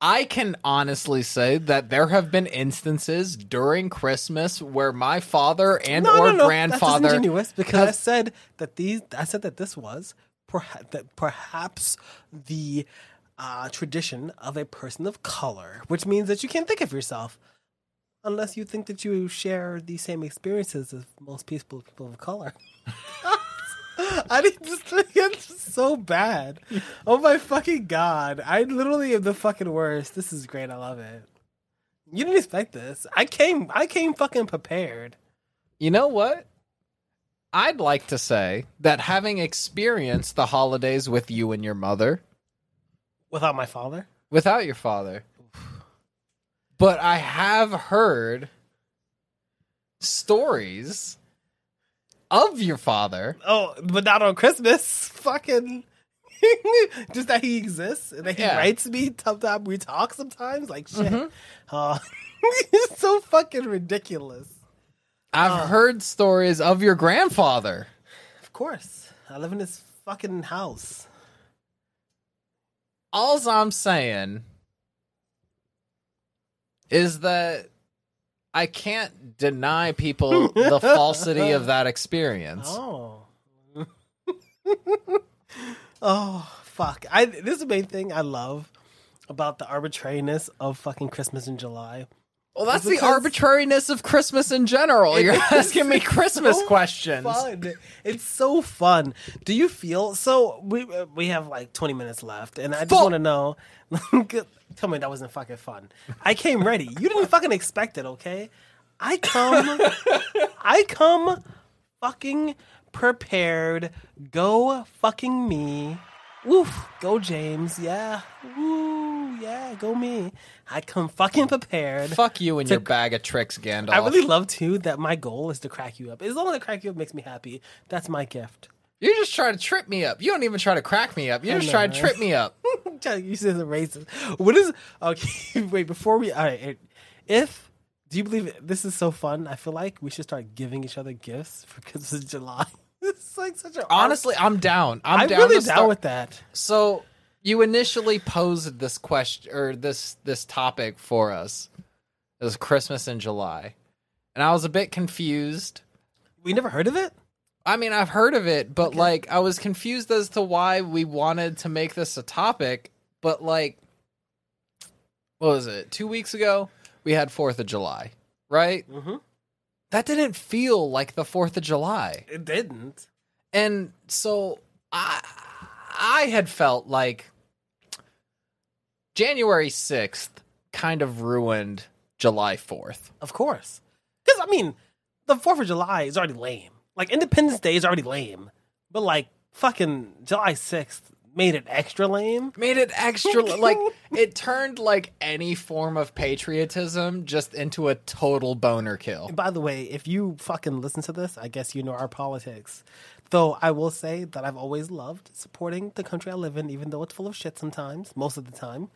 Speaker 2: I can honestly say that there have been instances during Christmas where my father and
Speaker 1: no,
Speaker 2: or
Speaker 1: no, no.
Speaker 2: grandfather
Speaker 1: That's because I said that these. I said that this was perhaps that perhaps the uh, tradition of a person of color, which means that you can't think of yourself unless you think that you share the same experiences as most people people of color. I need this to get so bad. Oh my fucking god! I literally am the fucking worst. This is great. I love it. You didn't expect this. I came. I came fucking prepared.
Speaker 2: You know what? I'd like to say that having experienced the holidays with you and your mother,
Speaker 1: Without my father?
Speaker 2: without your father, but I have heard stories of your father.
Speaker 1: Oh, but not on Christmas. Fucking. Just that he exists and that he
Speaker 2: Yeah.
Speaker 1: writes me sometimes we talk sometimes like shit.
Speaker 2: Mhm.
Speaker 1: Uh, it's so fucking ridiculous.
Speaker 2: I've heard stories of your grandfather.
Speaker 1: Of course, I live in his fucking house.
Speaker 2: Alls I'm saying is that I can't deny people the falsity of that experience.
Speaker 1: Oh. oh fuck! I this is the main thing I love about the arbitrariness of fucking Christmas in July.
Speaker 2: Well, that's the arbitrariness of Christmas in general. You're asking me Christmas
Speaker 1: so
Speaker 2: questions.
Speaker 1: Fun. It's so fun. Do you feel so? We we have like twenty minutes left, and I just want to know. Tell me that wasn't fucking fun. I came ready. You didn't fucking expect it, okay? I come. I come fucking prepared. Go fucking me. Woof. Go James. Yeah. Woo. Yeah. Go me. I come fucking prepared.
Speaker 2: Fuck you and your bag of tricks, Gandalf.
Speaker 1: I really love too that my goal is to crack you up. As long as I crack you up makes me happy. That's my gift.
Speaker 2: You're just trying to trip me up. You don't even try to crack me up. You're just
Speaker 1: know,
Speaker 2: trying to trip me up.
Speaker 1: you said the racist. What is okay? Wait, before we all right. If do you believe this is so fun? I feel like we should start giving each other gifts because it's July. it's like such a
Speaker 2: Honestly, I'm down. I'm,
Speaker 1: I'm
Speaker 2: down
Speaker 1: really down
Speaker 2: start-
Speaker 1: with that.
Speaker 2: So you initially posed this question or this this topic for us. It was Christmas in July, and I was a bit confused.
Speaker 1: We never heard of it.
Speaker 2: I mean, I've heard of it, but like I was confused as to why we wanted to make this a topic. But like, what was it? Two weeks ago, we had Fourth of July, right?
Speaker 1: Mm-hmm.
Speaker 2: That didn't feel like the Fourth of July.
Speaker 1: It didn't.
Speaker 2: and so I I had felt like January 6th kind of ruined July 4th.
Speaker 1: Of course, because I mean, the Fourth of July is already lame. Like Independence Day is already lame, but like fucking July Sixth made it extra lame.
Speaker 2: Made it extra like it turned like any form of patriotism just into a total boner kill.
Speaker 1: And by the way, if you fucking listen to this, I guess you know our politics. Though I will say that I've always loved supporting the country I live in, even though it's full of shit sometimes, most of the time.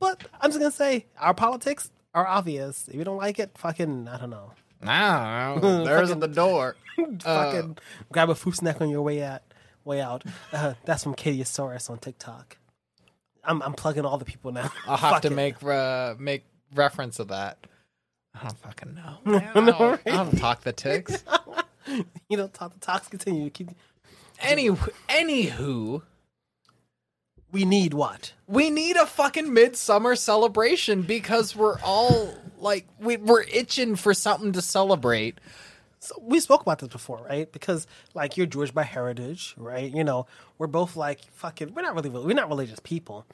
Speaker 1: But I'm just gonna say our politics are obvious. If you don't like it, fucking I don't know.
Speaker 2: Don't. There's the door.
Speaker 1: fucking grab a food snack on your way out. Way out. Uh, that's from Katiosaurus on TikTok. I'm I'm plugging all the people now.
Speaker 2: I'll have
Speaker 1: Fuck
Speaker 2: to
Speaker 1: it.
Speaker 2: make uh, make reference of that. I don't fucking know. I don't, I don't talk the ticks.
Speaker 1: you know talk the talks continue. Keep.
Speaker 2: Any anywho,
Speaker 1: We need what?
Speaker 2: we need a fucking midsummer celebration because we're all like we, we're itching for something to celebrate.
Speaker 1: So we spoke about this before, right? Because like you're Jewish by heritage, right? You know, we're both like fucking. We're not really we're not religious people.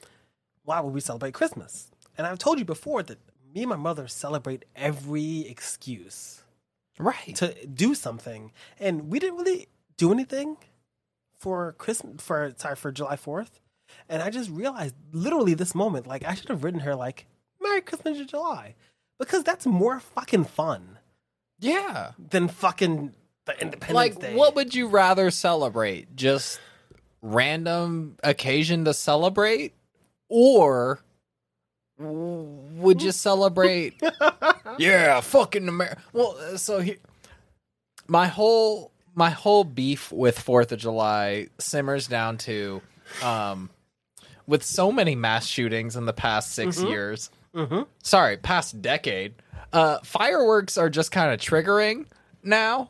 Speaker 1: Why would we celebrate Christmas? And I've told you before that me and my mother celebrate every excuse
Speaker 2: Right.
Speaker 1: to do something, and we didn't really do anything for Christmas for sorry for July Fourth. And I just realized literally this moment, like I should have written her like Merry Christmas in July because that's more fucking fun
Speaker 2: Yeah.
Speaker 1: than fucking the Independence
Speaker 2: Like
Speaker 1: Day.
Speaker 2: what would you rather celebrate? Just random occasion to celebrate or would you celebrate yeah, fucking America. Well, uh, so he, my whole my whole beef with Fourth of July simmers down to, um, with so many mass shootings in the past 6 years.
Speaker 1: Mhm.
Speaker 2: Sorry, past decade. Uh, fireworks are just kind of triggering now,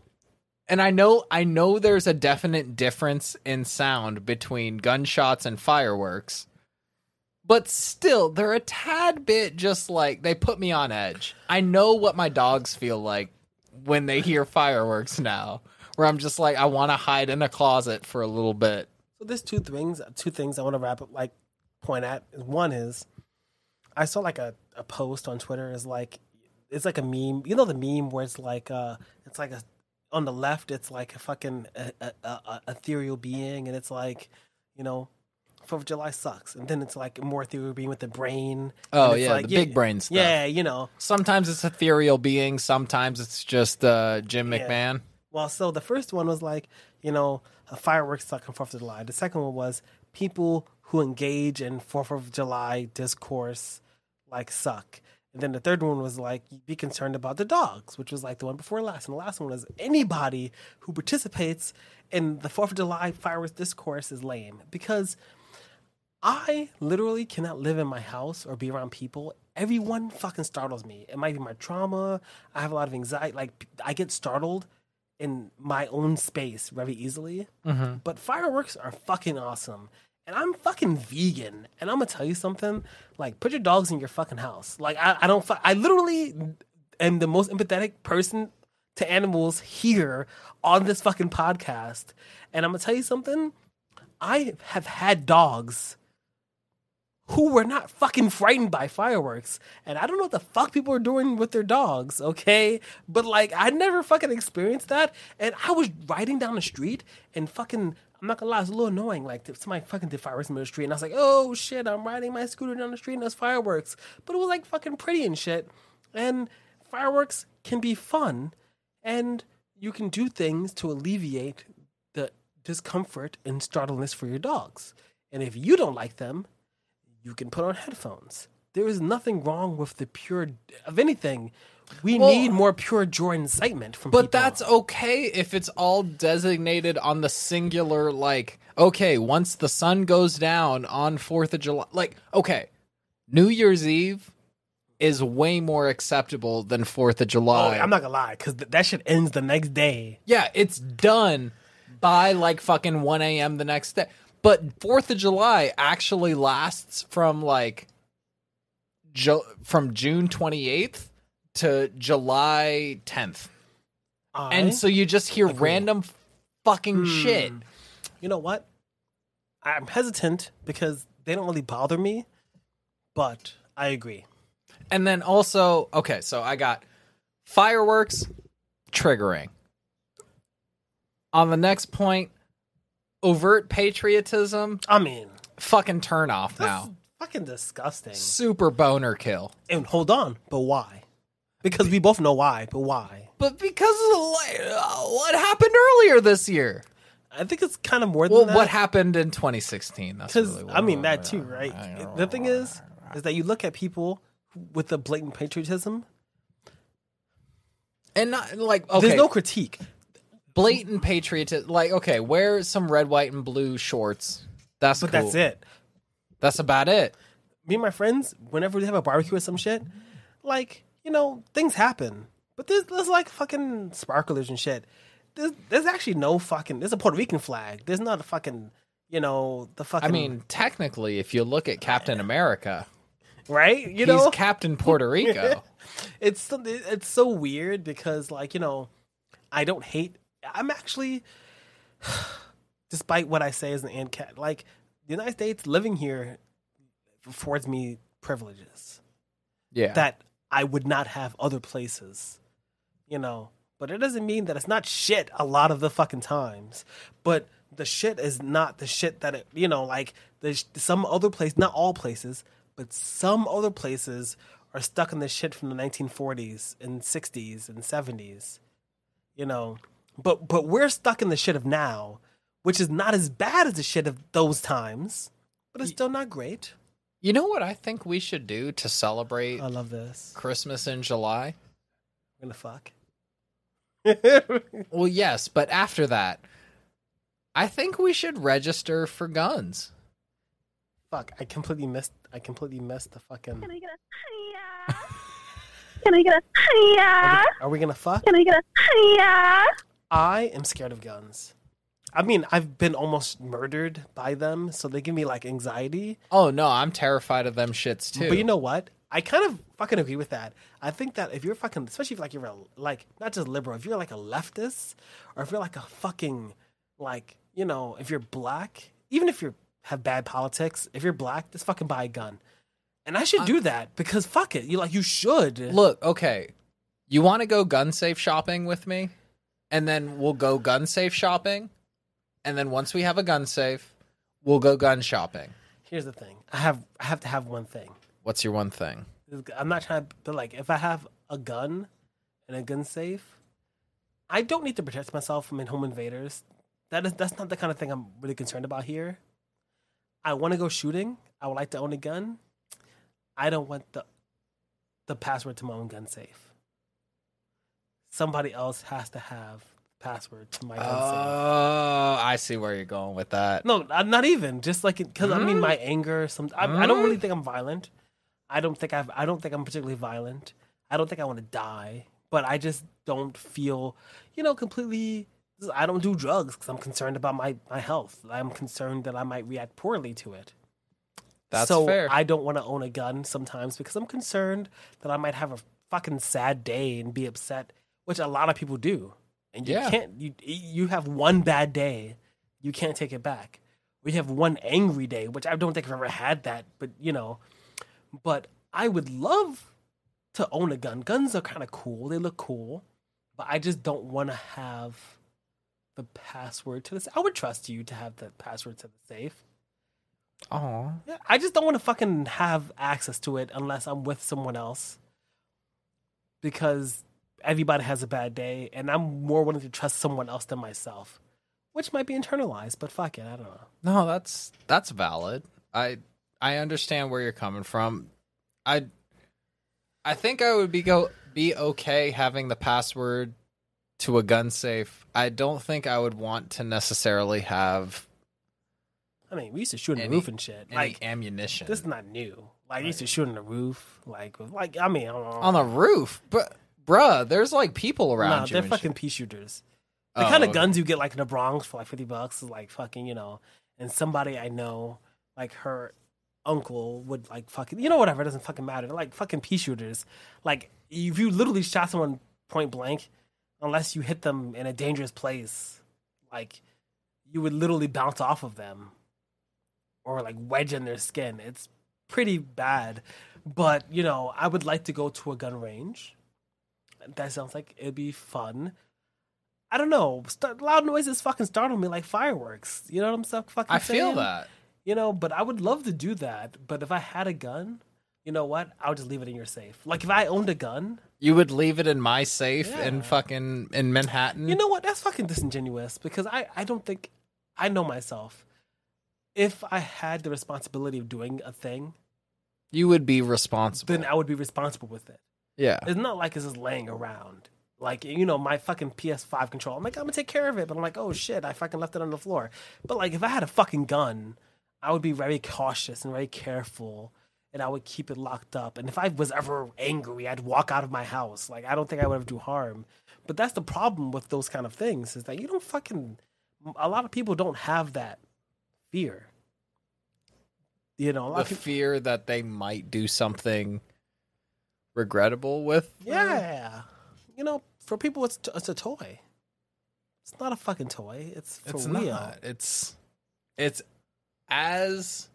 Speaker 2: and I know I know there's a definite difference in sound between gunshots and fireworks. But still, they're a tad bit just like they put me on edge. I know what my dogs feel like when they hear fireworks now, where I'm just like, I want to hide in a closet for a little bit.
Speaker 1: So there's two things. Two things I want to wrap up. Like point at. One is, I saw like a, a post on Twitter. Is like, it's like a meme. You know the meme where it's like uh, it's like a on the left. It's like a fucking a, a, a, a ethereal being, and it's like, you know. Fourth of July sucks, and then it's like more ethereal being with the brain.
Speaker 2: Oh, yeah,
Speaker 1: like,
Speaker 2: the big brain stuff.
Speaker 1: Yeah, you know.
Speaker 2: Sometimes it's ethereal being, sometimes it's just uh, Jim
Speaker 1: Yeah.
Speaker 2: McMahon.
Speaker 1: Well, so the first one was like, you know, fireworks suck on Fourth of July. The second one was people who engage in Fourth of July discourse like suck. And then the third one was like, be concerned about the dogs, which was like the one before last. And the last one was anybody who participates in the Fourth of July fireworks discourse is lame because I literally cannot live in my house or be around people. Everyone fucking startles me. It might be my trauma. I have a lot of anxiety. Like I get startled in my own space very easily. Mm-hmm. But fireworks are fucking awesome. And I'm fucking vegan. And I'm gonna tell you something. Like, put your dogs in your fucking house. Like, I, I don't. fu- I literally am the most empathetic person to animals here on this fucking podcast. And I'm gonna tell you something. I have had dogs who were not fucking frightened by fireworks. And I don't know what the fuck people are doing with their dogs, okay? But like, I never fucking experienced that. And I was riding down the street and fucking, I'm not gonna lie, it's a little annoying. Like, somebody fucking did fireworks in the street. And I was like, oh shit, I'm riding my scooter down the street and there's fireworks. But it was like fucking pretty and shit. And fireworks can be fun. And you can do things to alleviate the discomfort and startleness for your dogs. And if you don't like them, you can put on headphones. There is nothing wrong with the pure. Of anything, we
Speaker 2: Well-
Speaker 1: need more pure joy and excitement from.
Speaker 2: But
Speaker 1: people.
Speaker 2: that's okay if it's all designated on the singular, like, okay, once the sun goes down on 4th of July. Like, okay, New Year's Eve is way more acceptable than 4th of
Speaker 1: Oh,
Speaker 2: July.
Speaker 1: I'm not gonna lie, because th- that shit ends the next day.
Speaker 2: yeah, it's done by like fucking 1 a.m. the next day. But 4th of July actually lasts from like Ju- from June 28th to July 10th.
Speaker 1: I,
Speaker 2: And so you just hear random fucking hmm. shit.
Speaker 1: you know what? I'm hesitant because they don't really bother me, but I agree.
Speaker 2: And then also, okay, so I got fireworks triggering. On the next point, overt patriotism,
Speaker 1: I mean,
Speaker 2: fucking turn off now.
Speaker 1: fucking disgusting.
Speaker 2: Super boner kill.
Speaker 1: And hold on, but why? Because we both know why, but why?
Speaker 2: But because of like, uh, what happened earlier this year?
Speaker 1: I think it's kind of more than
Speaker 2: Well,
Speaker 1: that.
Speaker 2: what happened in 2016? That's really
Speaker 1: I mean that too, right? The thing is, is that you look at people with the blatant patriotism.
Speaker 2: and not like okay,
Speaker 1: There's no critique.
Speaker 2: blatant patriotism. Like okay, wear some red, white, and blue shorts. That's
Speaker 1: But
Speaker 2: cool.
Speaker 1: that's it.
Speaker 2: That's about it.
Speaker 1: Me and my friends, whenever we have a barbecue or some shit, like you know, things happen. But there's, there's like fucking sparklers and shit. There's, there's actually no fucking. There's a Puerto Rican flag. There's not a fucking. You know the fucking.
Speaker 2: I mean, technically, if you look at Captain America,
Speaker 1: right? You
Speaker 2: he's
Speaker 1: know,
Speaker 2: Captain Puerto Rico.
Speaker 1: it's it's so weird because like you know i don't hate i'm actually despite what i say as an ant cat, like the united states living here affords me privileges
Speaker 2: yeah.
Speaker 1: that i would not have other places you know? But it doesn't mean that it's not shit a lot of the fucking times. But the shit is not the shit that it you know like there's some other place not all places but some other places are stuck in the shit from the 1940s and 60s and 70s you know? But but we're stuck in the shit of now which is not as bad as the shit of those times but it's still not great
Speaker 2: you know what I think we should do to celebrate
Speaker 1: i love this
Speaker 2: Christmas in July?
Speaker 1: we're gonna fuck
Speaker 2: Well, yes, but after that, I think we should register for guns.
Speaker 1: Fuck, I completely missed. I completely missed the fucking.
Speaker 3: Can I get a hiya? Can I get a hiya?
Speaker 1: Are we gonna fuck?
Speaker 3: Can I get a hiya?
Speaker 1: I am scared of guns. I mean, I've been almost murdered by them, so they give me like anxiety.
Speaker 2: Oh no, I'm terrified of them shits too.
Speaker 1: But you know what? I kind of fucking agree with that. I think that if you're fucking, especially if like you're a, like not just liberal, if you're like a leftist, or if you're like a fucking like you know, if you're black, even if you have bad politics, if you're black, just fucking buy a gun. And I should uh, do that because fuck it, you like you should.
Speaker 2: Look, okay. You want to go gun safe shopping with me? And then we'll go gun safe shopping. And then once we have a gun safe, we'll go gun shopping.
Speaker 1: Here's the thing. I have I have to have one thing.
Speaker 2: What's your one thing?
Speaker 1: I'm not trying to but like if I have a gun and a gun safe, I don't need to protect myself from home invaders. That is that's not the kind of thing I'm really concerned about here. I want to go shooting. I would like to own a gun. I don't want the the password to my own gun safe. Somebody else has to have password to my gun.
Speaker 2: Oh, I see where you're going with that.
Speaker 1: No, uh, not even. Just like because I mean, my anger. Some I, I don't really think I'm violent. I don't think I've. I don't think I'm particularly violent. I don't think I want to die. But I just don't feel, you know, completely. I don't do drugs because I'm concerned about my my health. I'm concerned that I might react poorly to it.
Speaker 2: That's
Speaker 1: so
Speaker 2: fair.
Speaker 1: I don't want to own a gun sometimes because I'm concerned that I might have a fucking sad day and be upset, which a lot of people do. And you
Speaker 2: Yeah.
Speaker 1: can't you you have one bad day, you can't take it back. We have one angry day, which I don't think I've ever had that, but you know. But I would love to own a gun. Guns are kind of cool. They look cool, but I just don't want to have the password to this. I would trust you to have the password to the safe.
Speaker 2: Oh,
Speaker 1: Yeah, I just don't want to fucking have access to it unless I'm with someone else. Because everybody has a bad day, and I'm more willing to trust someone else than myself, which might be internalized. But fuck it, I don't know.
Speaker 2: no, that's that's valid. I I understand where you're coming from. I I think I would be go be okay having the password to a gun safe. I don't think I would want to necessarily have
Speaker 1: I mean, we used to shoot in the roof and shit. Like
Speaker 2: ammunition
Speaker 1: this is not new. Like, I used to shoot in the roof. Like, like I mean, I don't know.
Speaker 2: on the roof. But bruh, there's like people around
Speaker 1: no,
Speaker 2: you.
Speaker 1: they're
Speaker 2: and
Speaker 1: fucking
Speaker 2: shit.
Speaker 1: pea shooters. The
Speaker 2: Oh,
Speaker 1: kind of
Speaker 2: okay.
Speaker 1: guns you get like in the Bronx for like fifty bucks is like fucking, you know. And somebody I know, like her uncle, would like fucking, you know, whatever. It doesn't fucking matter. They're like fucking pea shooters. Like if you literally shot someone point blank, unless you hit them in a dangerous place, like you would literally bounce off of them or like wedge in their skin. It's pretty bad. But you know, I would like to go to a gun range. That sounds like it'd be fun. I don't know. St- loud noises fucking startle me like fireworks. You know what I'm so fucking
Speaker 2: I feel that.
Speaker 1: You know, but I would love to do that. But if I had a gun, you know what? I would just leave it in your safe. Like if I owned a gun,
Speaker 2: You would leave it in my safe in fucking in Manhattan.
Speaker 1: you know what? That's fucking disingenuous because I, I don't think I know myself. If I had the responsibility of doing a thing,
Speaker 2: you would be responsible.
Speaker 1: then I would be responsible with it.
Speaker 2: Yeah.
Speaker 1: It's not like it's just laying around. Like, you know, my fucking PS5 control. I'm like, I'm gonna take care of it. But I'm like, oh shit, I fucking left it on the floor. But like, if I had a fucking gun, I would be very cautious and very careful. And I would keep it locked up. And if I was ever angry, I'd walk out of my house. Like, I don't think I would ever do harm. But that's the problem with those kind of things is that you don't fucking. A lot of people don't have that fear. You know, a lot
Speaker 2: The
Speaker 1: of people.
Speaker 2: fear that they might do something regrettable with.
Speaker 1: Yeah. You know, for people, it's it's a toy. It's not a fucking toy. It's for
Speaker 2: It's
Speaker 1: real.
Speaker 2: not. It's it's as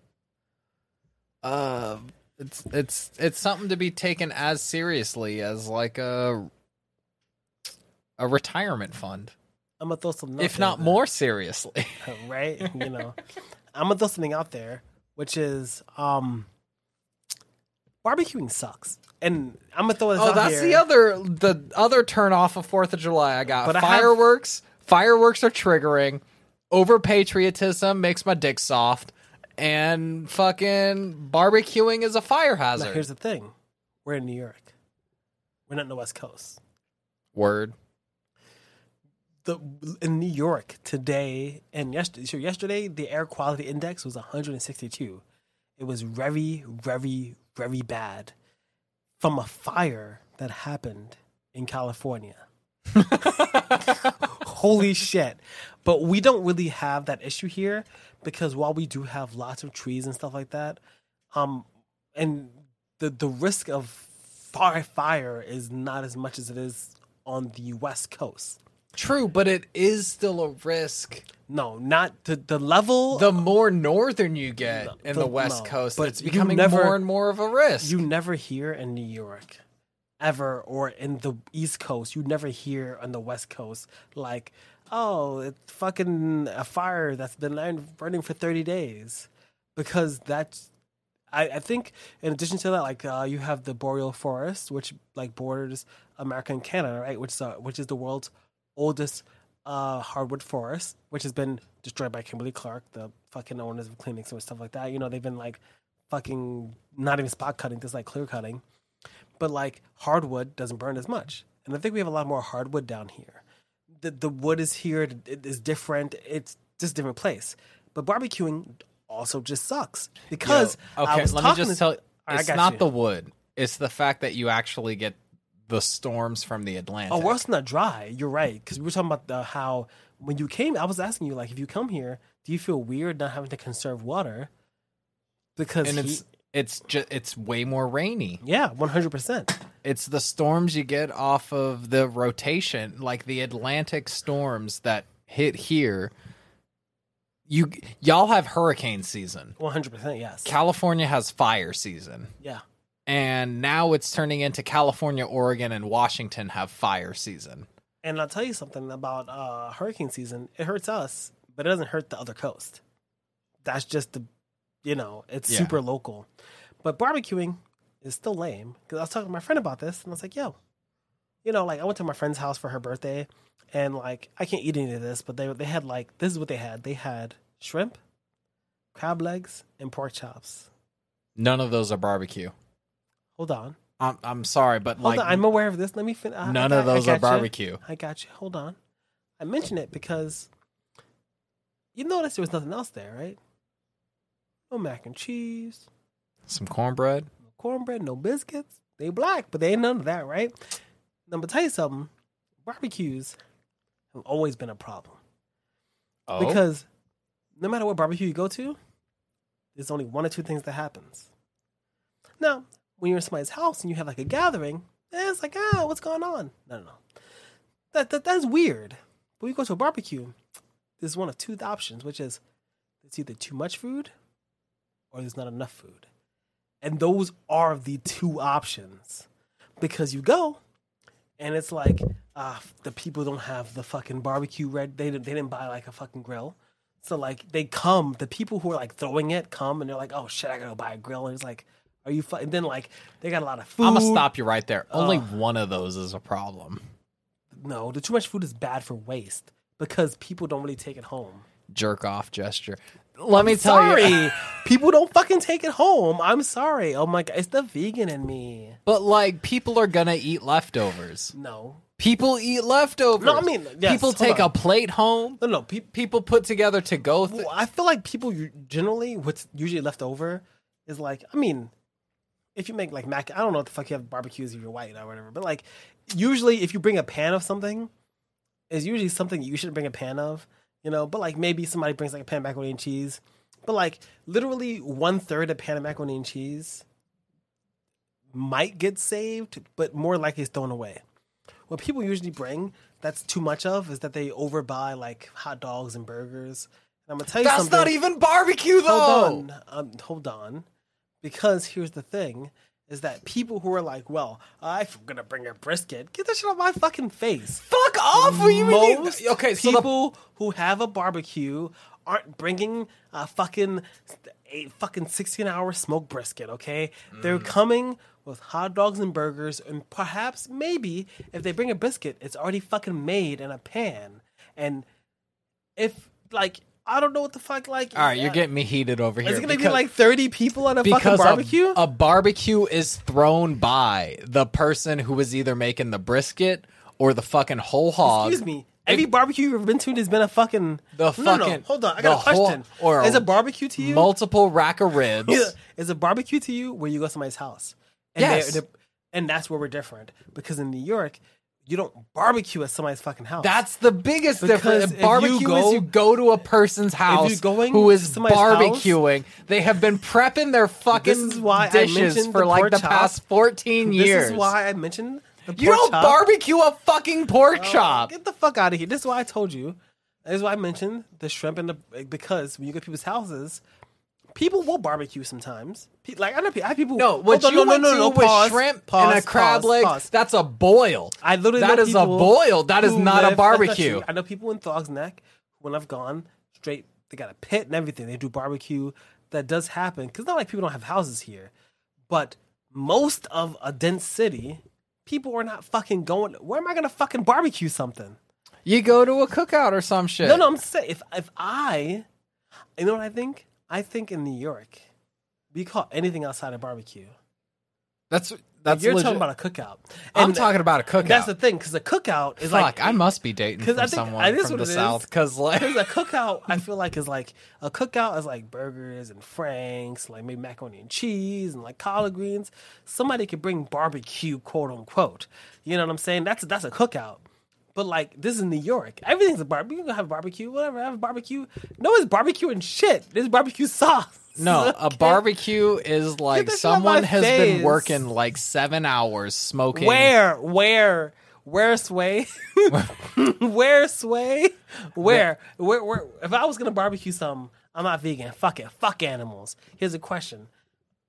Speaker 2: uh it's it's it's something to be taken as seriously as like a a retirement fund,
Speaker 1: I'm gonna throw something.
Speaker 2: if not
Speaker 1: that-
Speaker 2: more seriously.
Speaker 1: right? You know, I'm gonna throw something out there, which is um, barbecuing sucks, and I'm gonna throw this
Speaker 2: Oh,
Speaker 1: out
Speaker 2: that's
Speaker 1: here.
Speaker 2: the other the other turn off of Fourth of July. I got
Speaker 1: But I have-
Speaker 2: fireworks. Fireworks are triggering. Over patriotism makes my dick soft, and fucking barbecuing is a fire
Speaker 1: Now,
Speaker 2: hazard.
Speaker 1: here's the thing: we're in New York. We're not in the West Coast.
Speaker 2: Word.
Speaker 1: The in New York today and yesterday. So yesterday, the air quality index was 162. It was very, very, very bad from a fire that happened in California. Holy shit. But we don't really have that issue here because while we do have lots of trees and stuff like that, um and the the risk of fire fire is not as much as it is on the west coast.
Speaker 2: True, but it is still a risk.
Speaker 1: No, not the the level
Speaker 2: The more northern you get
Speaker 1: No,
Speaker 2: in
Speaker 1: the-
Speaker 2: the West
Speaker 1: no,
Speaker 2: Coast,
Speaker 1: but
Speaker 2: it's becoming
Speaker 1: never-
Speaker 2: more and more of a risk.
Speaker 1: you never hear in New York ever or in the East Coast, you never hear on the West Coast like, oh, it's fucking a fire that's been burn- burning for 30 days. Because that's, I, I think in addition to that, like uh, you have the boreal forest, which like borders America and Canada, right? Which is, uh, which is the world's oldest uh, hardwood forest, which has been destroyed by Kimberly Clark, the fucking owners of Kleenex and stuff like that. You know, they've been like fucking not even spot cutting, just like clear cutting. But like hardwood doesn't burn as much, and I think we have a lot more hardwood down here. The the wood is here, it is different. It's just a different place. But barbecuing also just sucks because
Speaker 2: Yo,
Speaker 1: I
Speaker 2: okay,
Speaker 1: was
Speaker 2: let me
Speaker 1: talking
Speaker 2: just
Speaker 1: to-
Speaker 2: tell you,
Speaker 1: I
Speaker 2: it's not
Speaker 1: you.
Speaker 2: the wood. It's the fact that you actually get the storms from the Atlantic.
Speaker 1: Oh, we're also not dry. You're right. Because we were talking about the, how when you came, I was asking you like, if you come here, do you feel weird not having to conserve water? Because
Speaker 2: and
Speaker 1: he-
Speaker 2: it's it's just it's way more rainy.
Speaker 1: yeah, one hundred percent.
Speaker 2: It's the storms you get off of the rotation, like the Atlantic storms that hit here. You y'all have hurricane season.
Speaker 1: One hundred percent. Yes.
Speaker 2: California has fire season.
Speaker 1: yeah.
Speaker 2: And now it's turning into California, Oregon, and Washington have fire season.
Speaker 1: And I'll tell you something about uh, hurricane season. It hurts us, but it doesn't hurt the other coast. That's just the, you know, it's
Speaker 2: Yeah.
Speaker 1: super local. But barbecuing is still lame because I was talking to my friend about this, and I was like, "Yo, you know, like I went to my friend's house for her birthday, and like I can't eat any of this, but they they had like this is what they had. They had shrimp, crab legs, and pork chops.
Speaker 2: None of those are barbecue.
Speaker 1: Hold on,
Speaker 2: I'm I'm sorry, but
Speaker 1: hold
Speaker 2: like
Speaker 1: on. I'm aware of this. Let me finish.
Speaker 2: none of those are barbecue.
Speaker 1: I got you. Hold on. I mention it because you noticed there was nothing else there, right? No mac and cheese,
Speaker 2: Some cornbread.
Speaker 1: no cornbread, no biscuits. They black, but they ain't none of that, right? Now, but tell you something, barbecues have always been a problem
Speaker 2: Oh,
Speaker 1: because no matter what barbecue you go to, there's only one or two things that happens. Now, when you're in somebody's house and you have like a gathering, it's like, ah, what's going on? No, no, no. That, that that's weird. But when you go to a barbecue, there's one of two options, which is it's either too much food or there's not enough food. And those are the two options. Because you go and it's like, ah, the people don't have the fucking barbecue red. They didn't, they didn't buy like a fucking grill. So like they come, the people who are like throwing it come and they're like, oh shit, I gotta go buy a grill. And it's like, are you? Fu-? And then like they got a lot of food.
Speaker 2: I'm gonna stop you right there. Only
Speaker 1: Ugh.
Speaker 2: one of those is a problem.
Speaker 1: No, the too much food is bad for waste because people don't really take it home.
Speaker 2: Jerk off gesture. Let me tell
Speaker 1: sorry,
Speaker 2: you.
Speaker 1: people don't fucking take it home. I'm sorry. Oh my god, it's the vegan in me.
Speaker 2: But like, people are gonna eat leftovers.
Speaker 1: No,
Speaker 2: People eat leftovers.
Speaker 1: No, I mean, yes,
Speaker 2: people take
Speaker 1: on.
Speaker 2: a plate home.
Speaker 1: no, no. People.
Speaker 2: People put together to go. Th-
Speaker 1: Well, I feel like people generally what's usually left over is like I mean, if you make like mac, I don't know what the fuck you have barbecues if you're white or whatever, but like usually if you bring a pan of something, it's usually something you shouldn't bring a pan of, you know. But like maybe somebody brings like a pan of macaroni and cheese, but like literally one third a pan of macaroni and cheese might get saved, but more likely it's thrown away. What people usually bring that's too much of is that they overbuy like hot dogs and burgers. And I'm gonna tell you
Speaker 2: That's
Speaker 1: something.
Speaker 2: not even barbecue though.
Speaker 1: Hold on, um, hold on, because here's the thing: is that people who are like, "Well, I'm gonna bring a brisket," get that shit off my fucking face.
Speaker 2: Fuck off! What you mean?
Speaker 1: Most
Speaker 2: Okay, so the
Speaker 1: people who have a barbecue aren't bringing a fucking a fucking 16 hour smoked brisket. Okay, they're
Speaker 2: Mm.
Speaker 1: coming with hot dogs and burgers, and perhaps maybe if they bring a brisket, it's already fucking made in a pan. And if like I don't know what the fuck like.
Speaker 2: All right, you're getting me heated over here.
Speaker 1: Is it gonna be like 30 people on a fucking
Speaker 2: because a-
Speaker 1: barbecue?
Speaker 2: A, barbecue is thrown by the person who was either making the brisket or the fucking whole hog.
Speaker 1: Excuse me. Every barbecue you've ever been to, there's been a fucking.
Speaker 2: The
Speaker 1: No, no, no.
Speaker 2: fucking-
Speaker 1: Hold on, I got a
Speaker 2: whole-
Speaker 1: question.
Speaker 2: or
Speaker 1: is a barbecue to you?
Speaker 2: Multiple rack of ribs.
Speaker 1: Yeah. Is a barbecue to you where you go to somebody's house? And
Speaker 2: Yes.
Speaker 1: they're- they're- and that's where we're different because in New York, you don't barbecue at somebody's fucking house.
Speaker 2: That's the biggest
Speaker 1: Because
Speaker 2: difference.
Speaker 1: if you
Speaker 2: Barbecue
Speaker 1: go-
Speaker 2: is you go to a person's house who
Speaker 1: house-
Speaker 2: barbecuing. They have been prepping their fucking
Speaker 1: is why
Speaker 2: dishes for
Speaker 1: the
Speaker 2: like the
Speaker 1: chop.
Speaker 2: past 14 years.
Speaker 1: this is why I mentioned the
Speaker 2: you don't
Speaker 1: chop.
Speaker 2: barbecue a fucking pork
Speaker 1: Oh,
Speaker 2: chop.
Speaker 1: Get the fuck out of here. This is why I told you. This is why I mentioned the shrimp and the because when you go to people's houses, people will barbecue sometimes. Pe- Like I know, pe- I have people.
Speaker 2: No, what
Speaker 1: Hold on,
Speaker 2: you
Speaker 1: no, no, no, no,
Speaker 2: with
Speaker 1: pause,
Speaker 2: shrimp
Speaker 1: pause,
Speaker 2: and a crab
Speaker 1: pause,
Speaker 2: leg,
Speaker 1: pause.
Speaker 2: that's a boil.
Speaker 1: I literally
Speaker 2: That
Speaker 1: know
Speaker 2: is a
Speaker 1: people
Speaker 2: boil. That is
Speaker 1: who
Speaker 2: not a
Speaker 1: live- that's
Speaker 2: barbecue.
Speaker 1: true. I know people in Throgs Neck when I've gone straight. They got a pit and everything. They do barbecue. That does happen because not like people don't have houses here, but most of a dense city, people are not fucking going. Where am I gonna fucking barbecue something?
Speaker 2: You go to a cookout or some shit.
Speaker 1: No, no, I'm saying if if I, you know what I think? I think in New York, we call anything outside of barbecue.
Speaker 2: That's that's
Speaker 1: You're
Speaker 2: legit.
Speaker 1: talking about a cookout.
Speaker 2: I'm talking about a cookout.
Speaker 1: That's the thing, because a cookout is
Speaker 2: Fuck,
Speaker 1: like
Speaker 2: I must be dating from
Speaker 1: I think-
Speaker 2: someone
Speaker 1: I-
Speaker 2: from the south because like
Speaker 1: a cookout, I feel like is like a cookout is like burgers and franks, like maybe macaroni and cheese and like collard greens. Somebody could bring barbecue, quote unquote. You know what I'm saying? That's that's a cookout. But like this is New York. Everything's a barbecue. You can have barbecue, whatever. Have barbecue. No, it's barbecue and shit. There's barbecue sauce.
Speaker 2: no, a barbecue is like someone has been working like seven hours smoking.
Speaker 1: Where? Where? Where sway? where sway? Where? Where? Where? If I was gonna barbecue something, I'm not vegan. Fuck it. Fuck animals. Here's a question.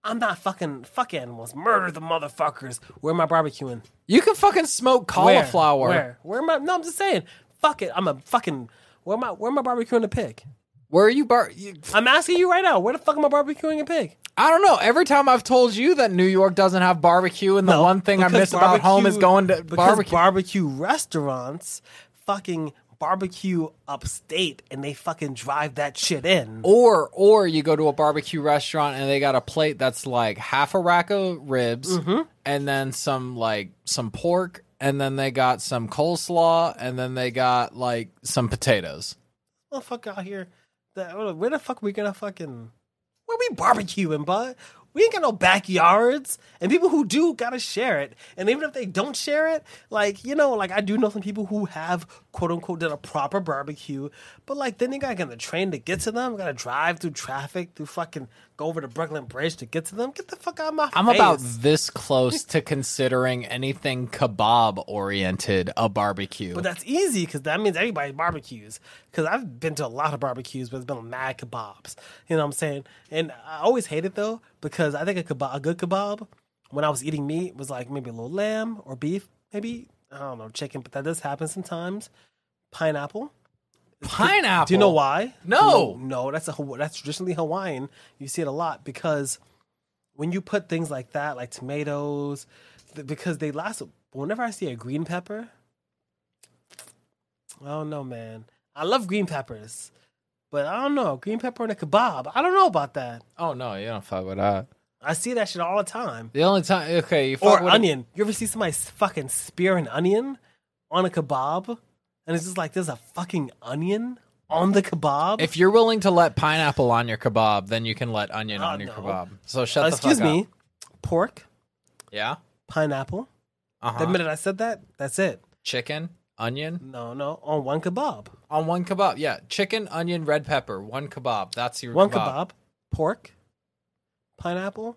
Speaker 1: I'm not fucking fuck animals. Murder the motherfuckers. Where am I barbecuing?
Speaker 2: You can fucking smoke cauliflower.
Speaker 1: Where? Where am I? No, I'm just saying. Fuck it. I'm a fucking. Where am I? Where am I barbecuing a pig?
Speaker 2: Where are you bar? You,
Speaker 1: I'm asking you right now. Where the fuck am I barbecuing a pig?
Speaker 2: I don't know. Every time I've told you that New York doesn't have barbecue, and the
Speaker 1: No,
Speaker 2: one thing I miss about home is going to barbecue.
Speaker 1: barbecue restaurants fucking barbecue upstate and they fucking drive that shit in.
Speaker 2: or or you go to a barbecue restaurant and they got a plate that's like half a rack of ribs
Speaker 1: Mm-hmm.
Speaker 2: and then some like some pork and then they got some coleslaw and then they got like some potatoes.
Speaker 1: Motherfucker out here, where the fuck are we gonna fucking where we barbecuing, bud? We ain't got no backyards, and people who do gotta share it. And even if they don't share it, like you know, like I do know some people who have quote unquote done a proper barbecue, but like then they gotta get on the train to get to them. Gotta drive through traffic, through fucking go over to Brooklyn Bridge to get to them. Get the fuck out of my
Speaker 2: I'm
Speaker 1: face.
Speaker 2: about this close to considering anything kebab oriented a barbecue.
Speaker 1: But that's easy because that means everybody barbecues. Because I've been to a lot of barbecues, but it's been mad kebabs. You know what I'm saying? And I always hate it though because I think a kebab, a good kebab, when I was eating meat, was like maybe a little lamb or beef, maybe I don't know chicken, but that does happen sometimes. Pineapple.
Speaker 2: Pineapple.
Speaker 1: Do you know why?
Speaker 2: No.
Speaker 1: no, That's a that's traditionally Hawaiian. You see it a lot because when you put things like that, like tomatoes, th- because they last. Whenever I see a green pepper, I don't know, man. I love green peppers, but I don't know green pepper in a kebab. I don't know about that.
Speaker 2: Oh no, you don't fuck with that.
Speaker 1: I see that shit all the time.
Speaker 2: The only time, okay, you fuck
Speaker 1: Or
Speaker 2: with
Speaker 1: onion. You ever see somebody s- fucking spear an onion on a kebab, and it's just like there's a fucking onion on the kebab.
Speaker 2: If you're willing to let pineapple on your kebab, then you can let onion
Speaker 1: Oh,
Speaker 2: on your
Speaker 1: no.
Speaker 2: kebab. So shut
Speaker 1: Uh,
Speaker 2: the fuck up.
Speaker 1: excuse me,
Speaker 2: up.
Speaker 1: pork,
Speaker 2: Yeah.
Speaker 1: pineapple.
Speaker 2: Uh-huh.
Speaker 1: The minute I said that, that's it.
Speaker 2: Chicken, onion
Speaker 1: No, no, on one kebab.
Speaker 2: on one kebab. Yeah, chicken, onion, red pepper, one kebab. That's your
Speaker 1: One
Speaker 2: kebab.
Speaker 1: pork, pineapple.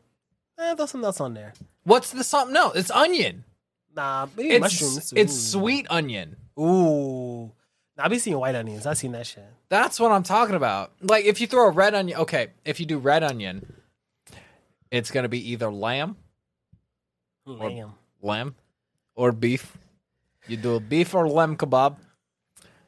Speaker 1: Eh, throw something else on there.
Speaker 2: What's the something? No, it's onion.
Speaker 1: Nah, maybe
Speaker 2: It's
Speaker 1: mushrooms.
Speaker 2: it's
Speaker 1: Ooh.
Speaker 2: sweet onion.
Speaker 1: Ooh. Nah, I be seeing white onions. I've seen that shit.
Speaker 2: That's what I'm talking about. Like if you throw a red onion, okay, if you do red onion, it's gonna be either lamb,
Speaker 1: Lamb.
Speaker 2: lamb, or beef. You do a beef or lamb kebab.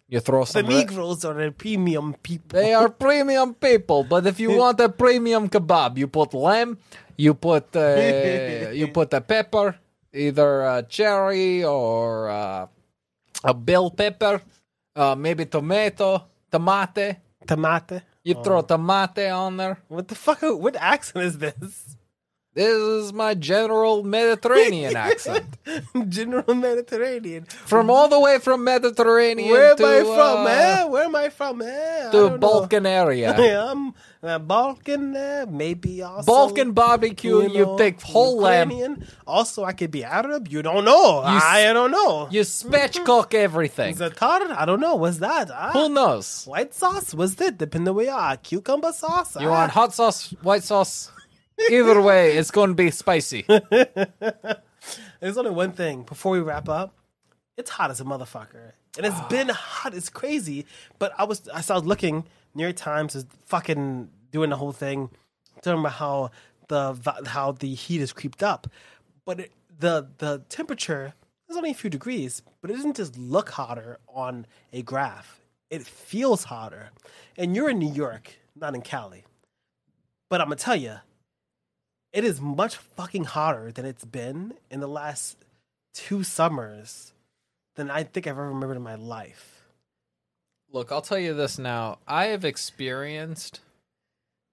Speaker 2: You throw
Speaker 1: The
Speaker 2: some. red-
Speaker 1: Negroes are the premium people.
Speaker 2: They are premium people, but if you want a premium kebab, you put lamb, you put uh, you put a pepper, either a cherry or uh, a bell pepper, uh, maybe tomato, tomate.
Speaker 1: Tomate.
Speaker 2: You throw tomate on there.
Speaker 1: What the fuck? What accent is this?
Speaker 2: This is my general Mediterranean accent.
Speaker 1: General Mediterranean.
Speaker 2: From all the way from Mediterranean
Speaker 1: Where am
Speaker 2: to,
Speaker 1: I from,
Speaker 2: uh,
Speaker 1: man? Where am I from, man? I
Speaker 2: to
Speaker 1: don't know.
Speaker 2: Balkan area.
Speaker 1: I'm uh, Balkan, uh, maybe also
Speaker 2: Balkan barbecue, you,
Speaker 1: know,
Speaker 2: take whole lamb,
Speaker 1: Also, I could be Arab. You don't know.
Speaker 2: You s-
Speaker 1: don't know.
Speaker 2: you spatchcock everything.
Speaker 1: Zatar? I don't know. What's that? Ah,
Speaker 2: Who knows?
Speaker 1: White sauce? What's that? Depending where you are. Cucumber sauce?
Speaker 2: You
Speaker 1: Ah.
Speaker 2: want hot sauce, white sauce? Either way, it's going to be spicy.
Speaker 1: There's only one thing before we wrap up. It's hot as a motherfucker, and it's been hot. It's crazy. But I was I was looking. New York Times is fucking doing the whole thing, talking about how the how the heat has creeped up, but it, the the temperature is only a few degrees. But it doesn't just look hotter on a graph. It feels hotter, and you're in New York, not in Cali. But I'm gonna tell you, it is much fucking hotter than it's been in the last two summers than I think I've ever remembered in my life.
Speaker 2: Look, I'll tell you this now. I have experienced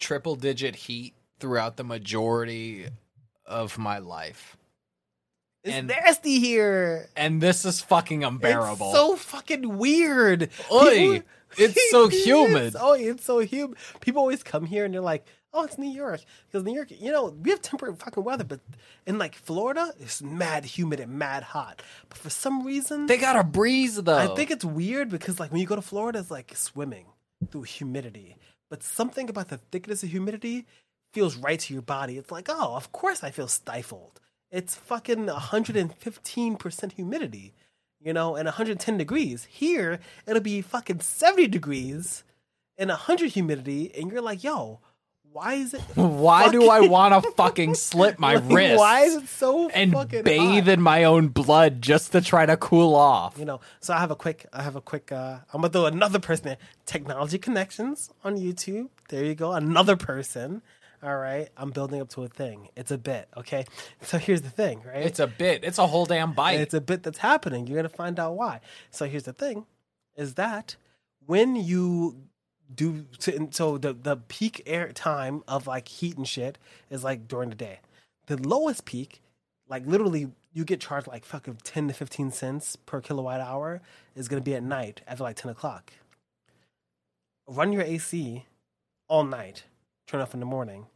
Speaker 2: triple digit heat throughout the majority of my life.
Speaker 1: It's
Speaker 2: And-
Speaker 1: nasty here.
Speaker 2: And this is fucking unbearable.
Speaker 1: It's so fucking weird.
Speaker 2: Oi, it's so humid.
Speaker 1: Oh, it's so humid. People always come here and they're like, "Oh, it's New York," because New York, you know, we have temperate fucking weather, but in like Florida, it's mad humid and mad hot. But for some reason,
Speaker 2: they got a breeze though.
Speaker 1: I think it's weird because like when you go to Florida, it's like swimming through humidity. But something about the thickness of humidity feels right to your body. It's like, oh, of course I feel stifled. It's fucking 115% humidity, you know, and 110 degrees. Here, it'll be fucking 70 degrees and 100 humidity, and you're like, yo, why is it?
Speaker 2: Why do I want to fucking slit my
Speaker 1: like,
Speaker 2: wrist
Speaker 1: Why is it so
Speaker 2: and
Speaker 1: fucking
Speaker 2: bathe
Speaker 1: hot?
Speaker 2: in my own blood just to try to cool off?
Speaker 1: you know so i have a quick i have a quick uh i'm gonna throw another person there technology connections on youtube there you go another person all right i'm building up to a thing it's a bit okay so here's the thing right
Speaker 2: It's a bit. It's a whole damn bite.
Speaker 1: it's a bit that's happening you're gonna find out why so here's the thing is that when you do so- the the peak air time of like heat and shit is like during the day. The lowest peak like literally you get charged like fucking 10 to 15 cents per kilowatt hour is going to be at night after like 10 o'clock. Run your ac all night turn off in the morning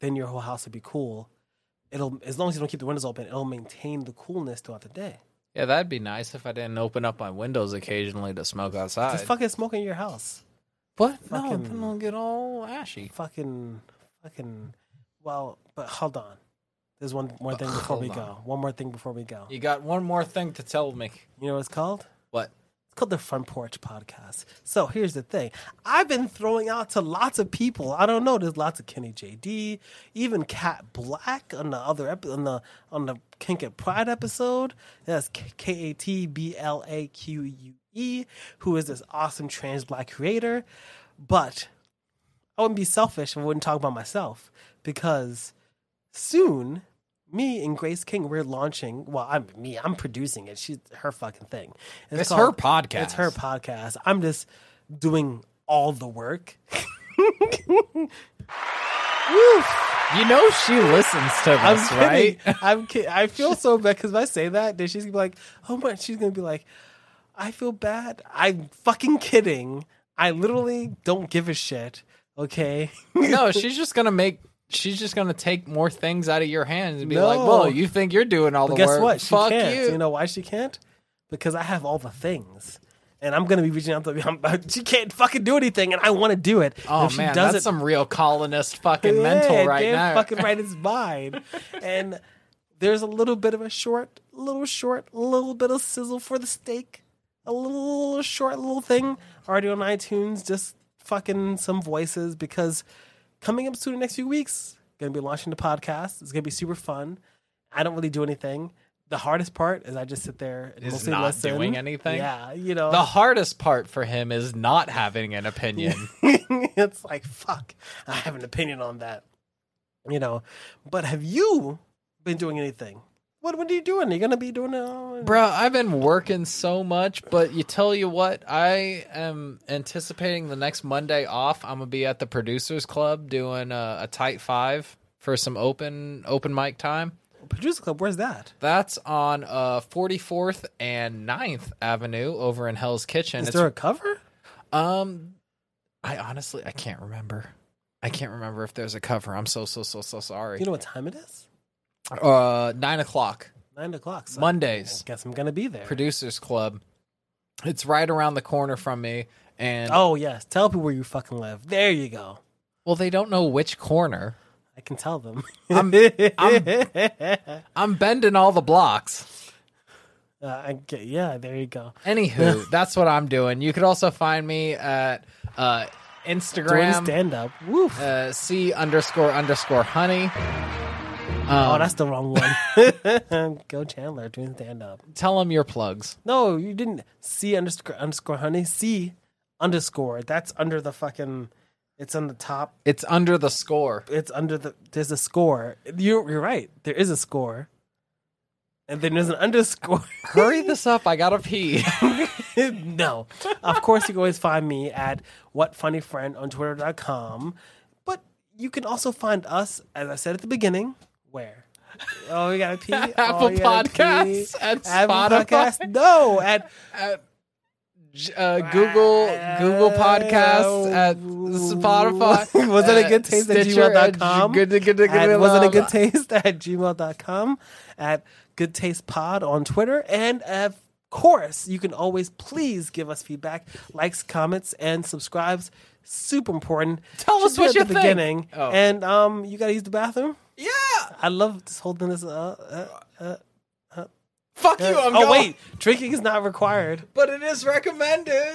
Speaker 1: then your whole house will be cool. It'll as long as you don't keep the windows open it'll maintain the coolness throughout the day
Speaker 2: yeah, that'd be nice if I didn't open up my windows occasionally to smoke outside.
Speaker 1: just fucking smoke in your house
Speaker 2: what?
Speaker 1: fucking-
Speaker 2: No, then I'll get all ashy.
Speaker 1: fucking fucking well but hold on there's one more thing before we go one more thing before we go
Speaker 2: You got one more thing to tell me.
Speaker 1: you know what it's called
Speaker 2: What?
Speaker 1: It's called the Front Porch Podcast. So here's the thing. I've been throwing out to lots of people. I don't know. There's lots of Kennie JD, even Kat Blaque on the other ep- on the on the Kink and Pride episode. That's K A T B L A Q U E, who is this awesome trans black creator. But I wouldn't be selfish if I wouldn't talk about myself because soon me and Grace King we're launching. Well, I'm me. I'm producing it. She's her fucking thing.
Speaker 2: It's her podcast.
Speaker 1: It's her podcast. I'm just doing all the work.
Speaker 2: You know she listens to
Speaker 1: I'm kidding.
Speaker 2: right?
Speaker 1: I'm kidding. I feel so bad because if I say that, then she's gonna be like, "Oh my!" She's gonna be like, "I feel bad." I'm fucking kidding. I literally don't give a shit. Okay.
Speaker 2: no, she's just gonna make. She's just gonna take more things out of your hands and be
Speaker 1: No.
Speaker 2: like, "Well, you think you're doing all
Speaker 1: But
Speaker 2: the
Speaker 1: guess
Speaker 2: work?
Speaker 1: what? She
Speaker 2: Fuck
Speaker 1: can't.
Speaker 2: you."
Speaker 1: You know why she can't? Because I have all the things. And I'm gonna be reaching out to I'm, she can't fucking do anything, and I want to do it.
Speaker 2: oh
Speaker 1: if she
Speaker 2: man,
Speaker 1: does
Speaker 2: that's
Speaker 1: it,
Speaker 2: some real colonist fucking mental right
Speaker 1: damn
Speaker 2: now.
Speaker 1: Fucking right his mind. and there's a little bit of a short, little short, little bit of sizzle for the steak. A little short little thing already on iTunes. Just fucking some voices because coming up soon in the next few weeks, gonna be launching the podcast. It's gonna be super fun. I don't really do anything. The hardest part is I just sit there and
Speaker 2: Is
Speaker 1: mostly
Speaker 2: not
Speaker 1: listen.
Speaker 2: doing anything?
Speaker 1: Yeah, you know.
Speaker 2: the hardest part for him is not having an opinion.
Speaker 1: it's like fuck i have an opinion on that you know but have you been doing anything what what are you doing Are you're gonna be doing it all
Speaker 2: Bro, I've been working so much, but you tell you what, I am anticipating the next Monday off. I'm gonna be at the producers club doing a, a tight five for some open open mic time.
Speaker 1: producer club where's that
Speaker 2: That's on uh 44th and 9th Avenue over in Hell's Kitchen.
Speaker 1: is
Speaker 2: It's
Speaker 1: there a cover
Speaker 2: um I honestly I can't remember. I can't remember if there's a cover. I'm so so so so sorry.
Speaker 1: you know what time it is
Speaker 2: uh nine o'clock.
Speaker 1: nine o'clock so
Speaker 2: Mondays.
Speaker 1: i guess i'm gonna be there
Speaker 2: Producers Club. It's right around the corner from me. And
Speaker 1: oh yes tell people where you fucking live there you go
Speaker 2: well, they don't know which corner.
Speaker 1: i can tell them
Speaker 2: I'm- I'm bending all the blocks.
Speaker 1: Uh, I get, yeah there you go
Speaker 2: Anywho, that's what I'm doing. You could also find me at uh, Instagram,
Speaker 1: stand up woof
Speaker 2: uh, C underscore underscore honey.
Speaker 1: Oh
Speaker 2: Um,
Speaker 1: that's the wrong one go chandler doing stand up
Speaker 2: tell them your plugs.
Speaker 1: No, you didn't. C underscore underscore honey. C underscore. That's under the fucking. It's on the top.
Speaker 2: It's under the score.
Speaker 1: It's under the. There's a score. You're you're right. There is a score. and then there's an underscore.
Speaker 2: Hurry this up. I gotta pee.
Speaker 1: no. Of course, you can always find me at whatfunnyfriend on twitter.com. But you can also find us, as I said at the beginning, where? Oh, we gotta pee.
Speaker 2: Apple
Speaker 1: oh,
Speaker 2: Podcasts,
Speaker 1: pee.
Speaker 2: at
Speaker 1: Apple
Speaker 2: Spotify.
Speaker 1: Podcasts? No, at
Speaker 2: at uh, Google Google Podcasts at Spotify.
Speaker 1: Was it a good taste at gmail.com?
Speaker 2: Good, good, good, good,
Speaker 1: At was it a
Speaker 2: uh,
Speaker 1: good taste at gmail.com at good taste pod on twitter and of course you can always please give us feedback likes comments and subscribes super important
Speaker 2: Tell
Speaker 1: Should
Speaker 2: us what
Speaker 1: at
Speaker 2: you
Speaker 1: the
Speaker 2: think.
Speaker 1: beginning
Speaker 2: Oh.
Speaker 1: and um you gotta use the bathroom
Speaker 2: Yeah.
Speaker 1: i love just holding this uh, uh, uh,
Speaker 2: Fuck you. I'm
Speaker 1: oh
Speaker 2: going.
Speaker 1: wait drinking is not required
Speaker 2: But it is recommended.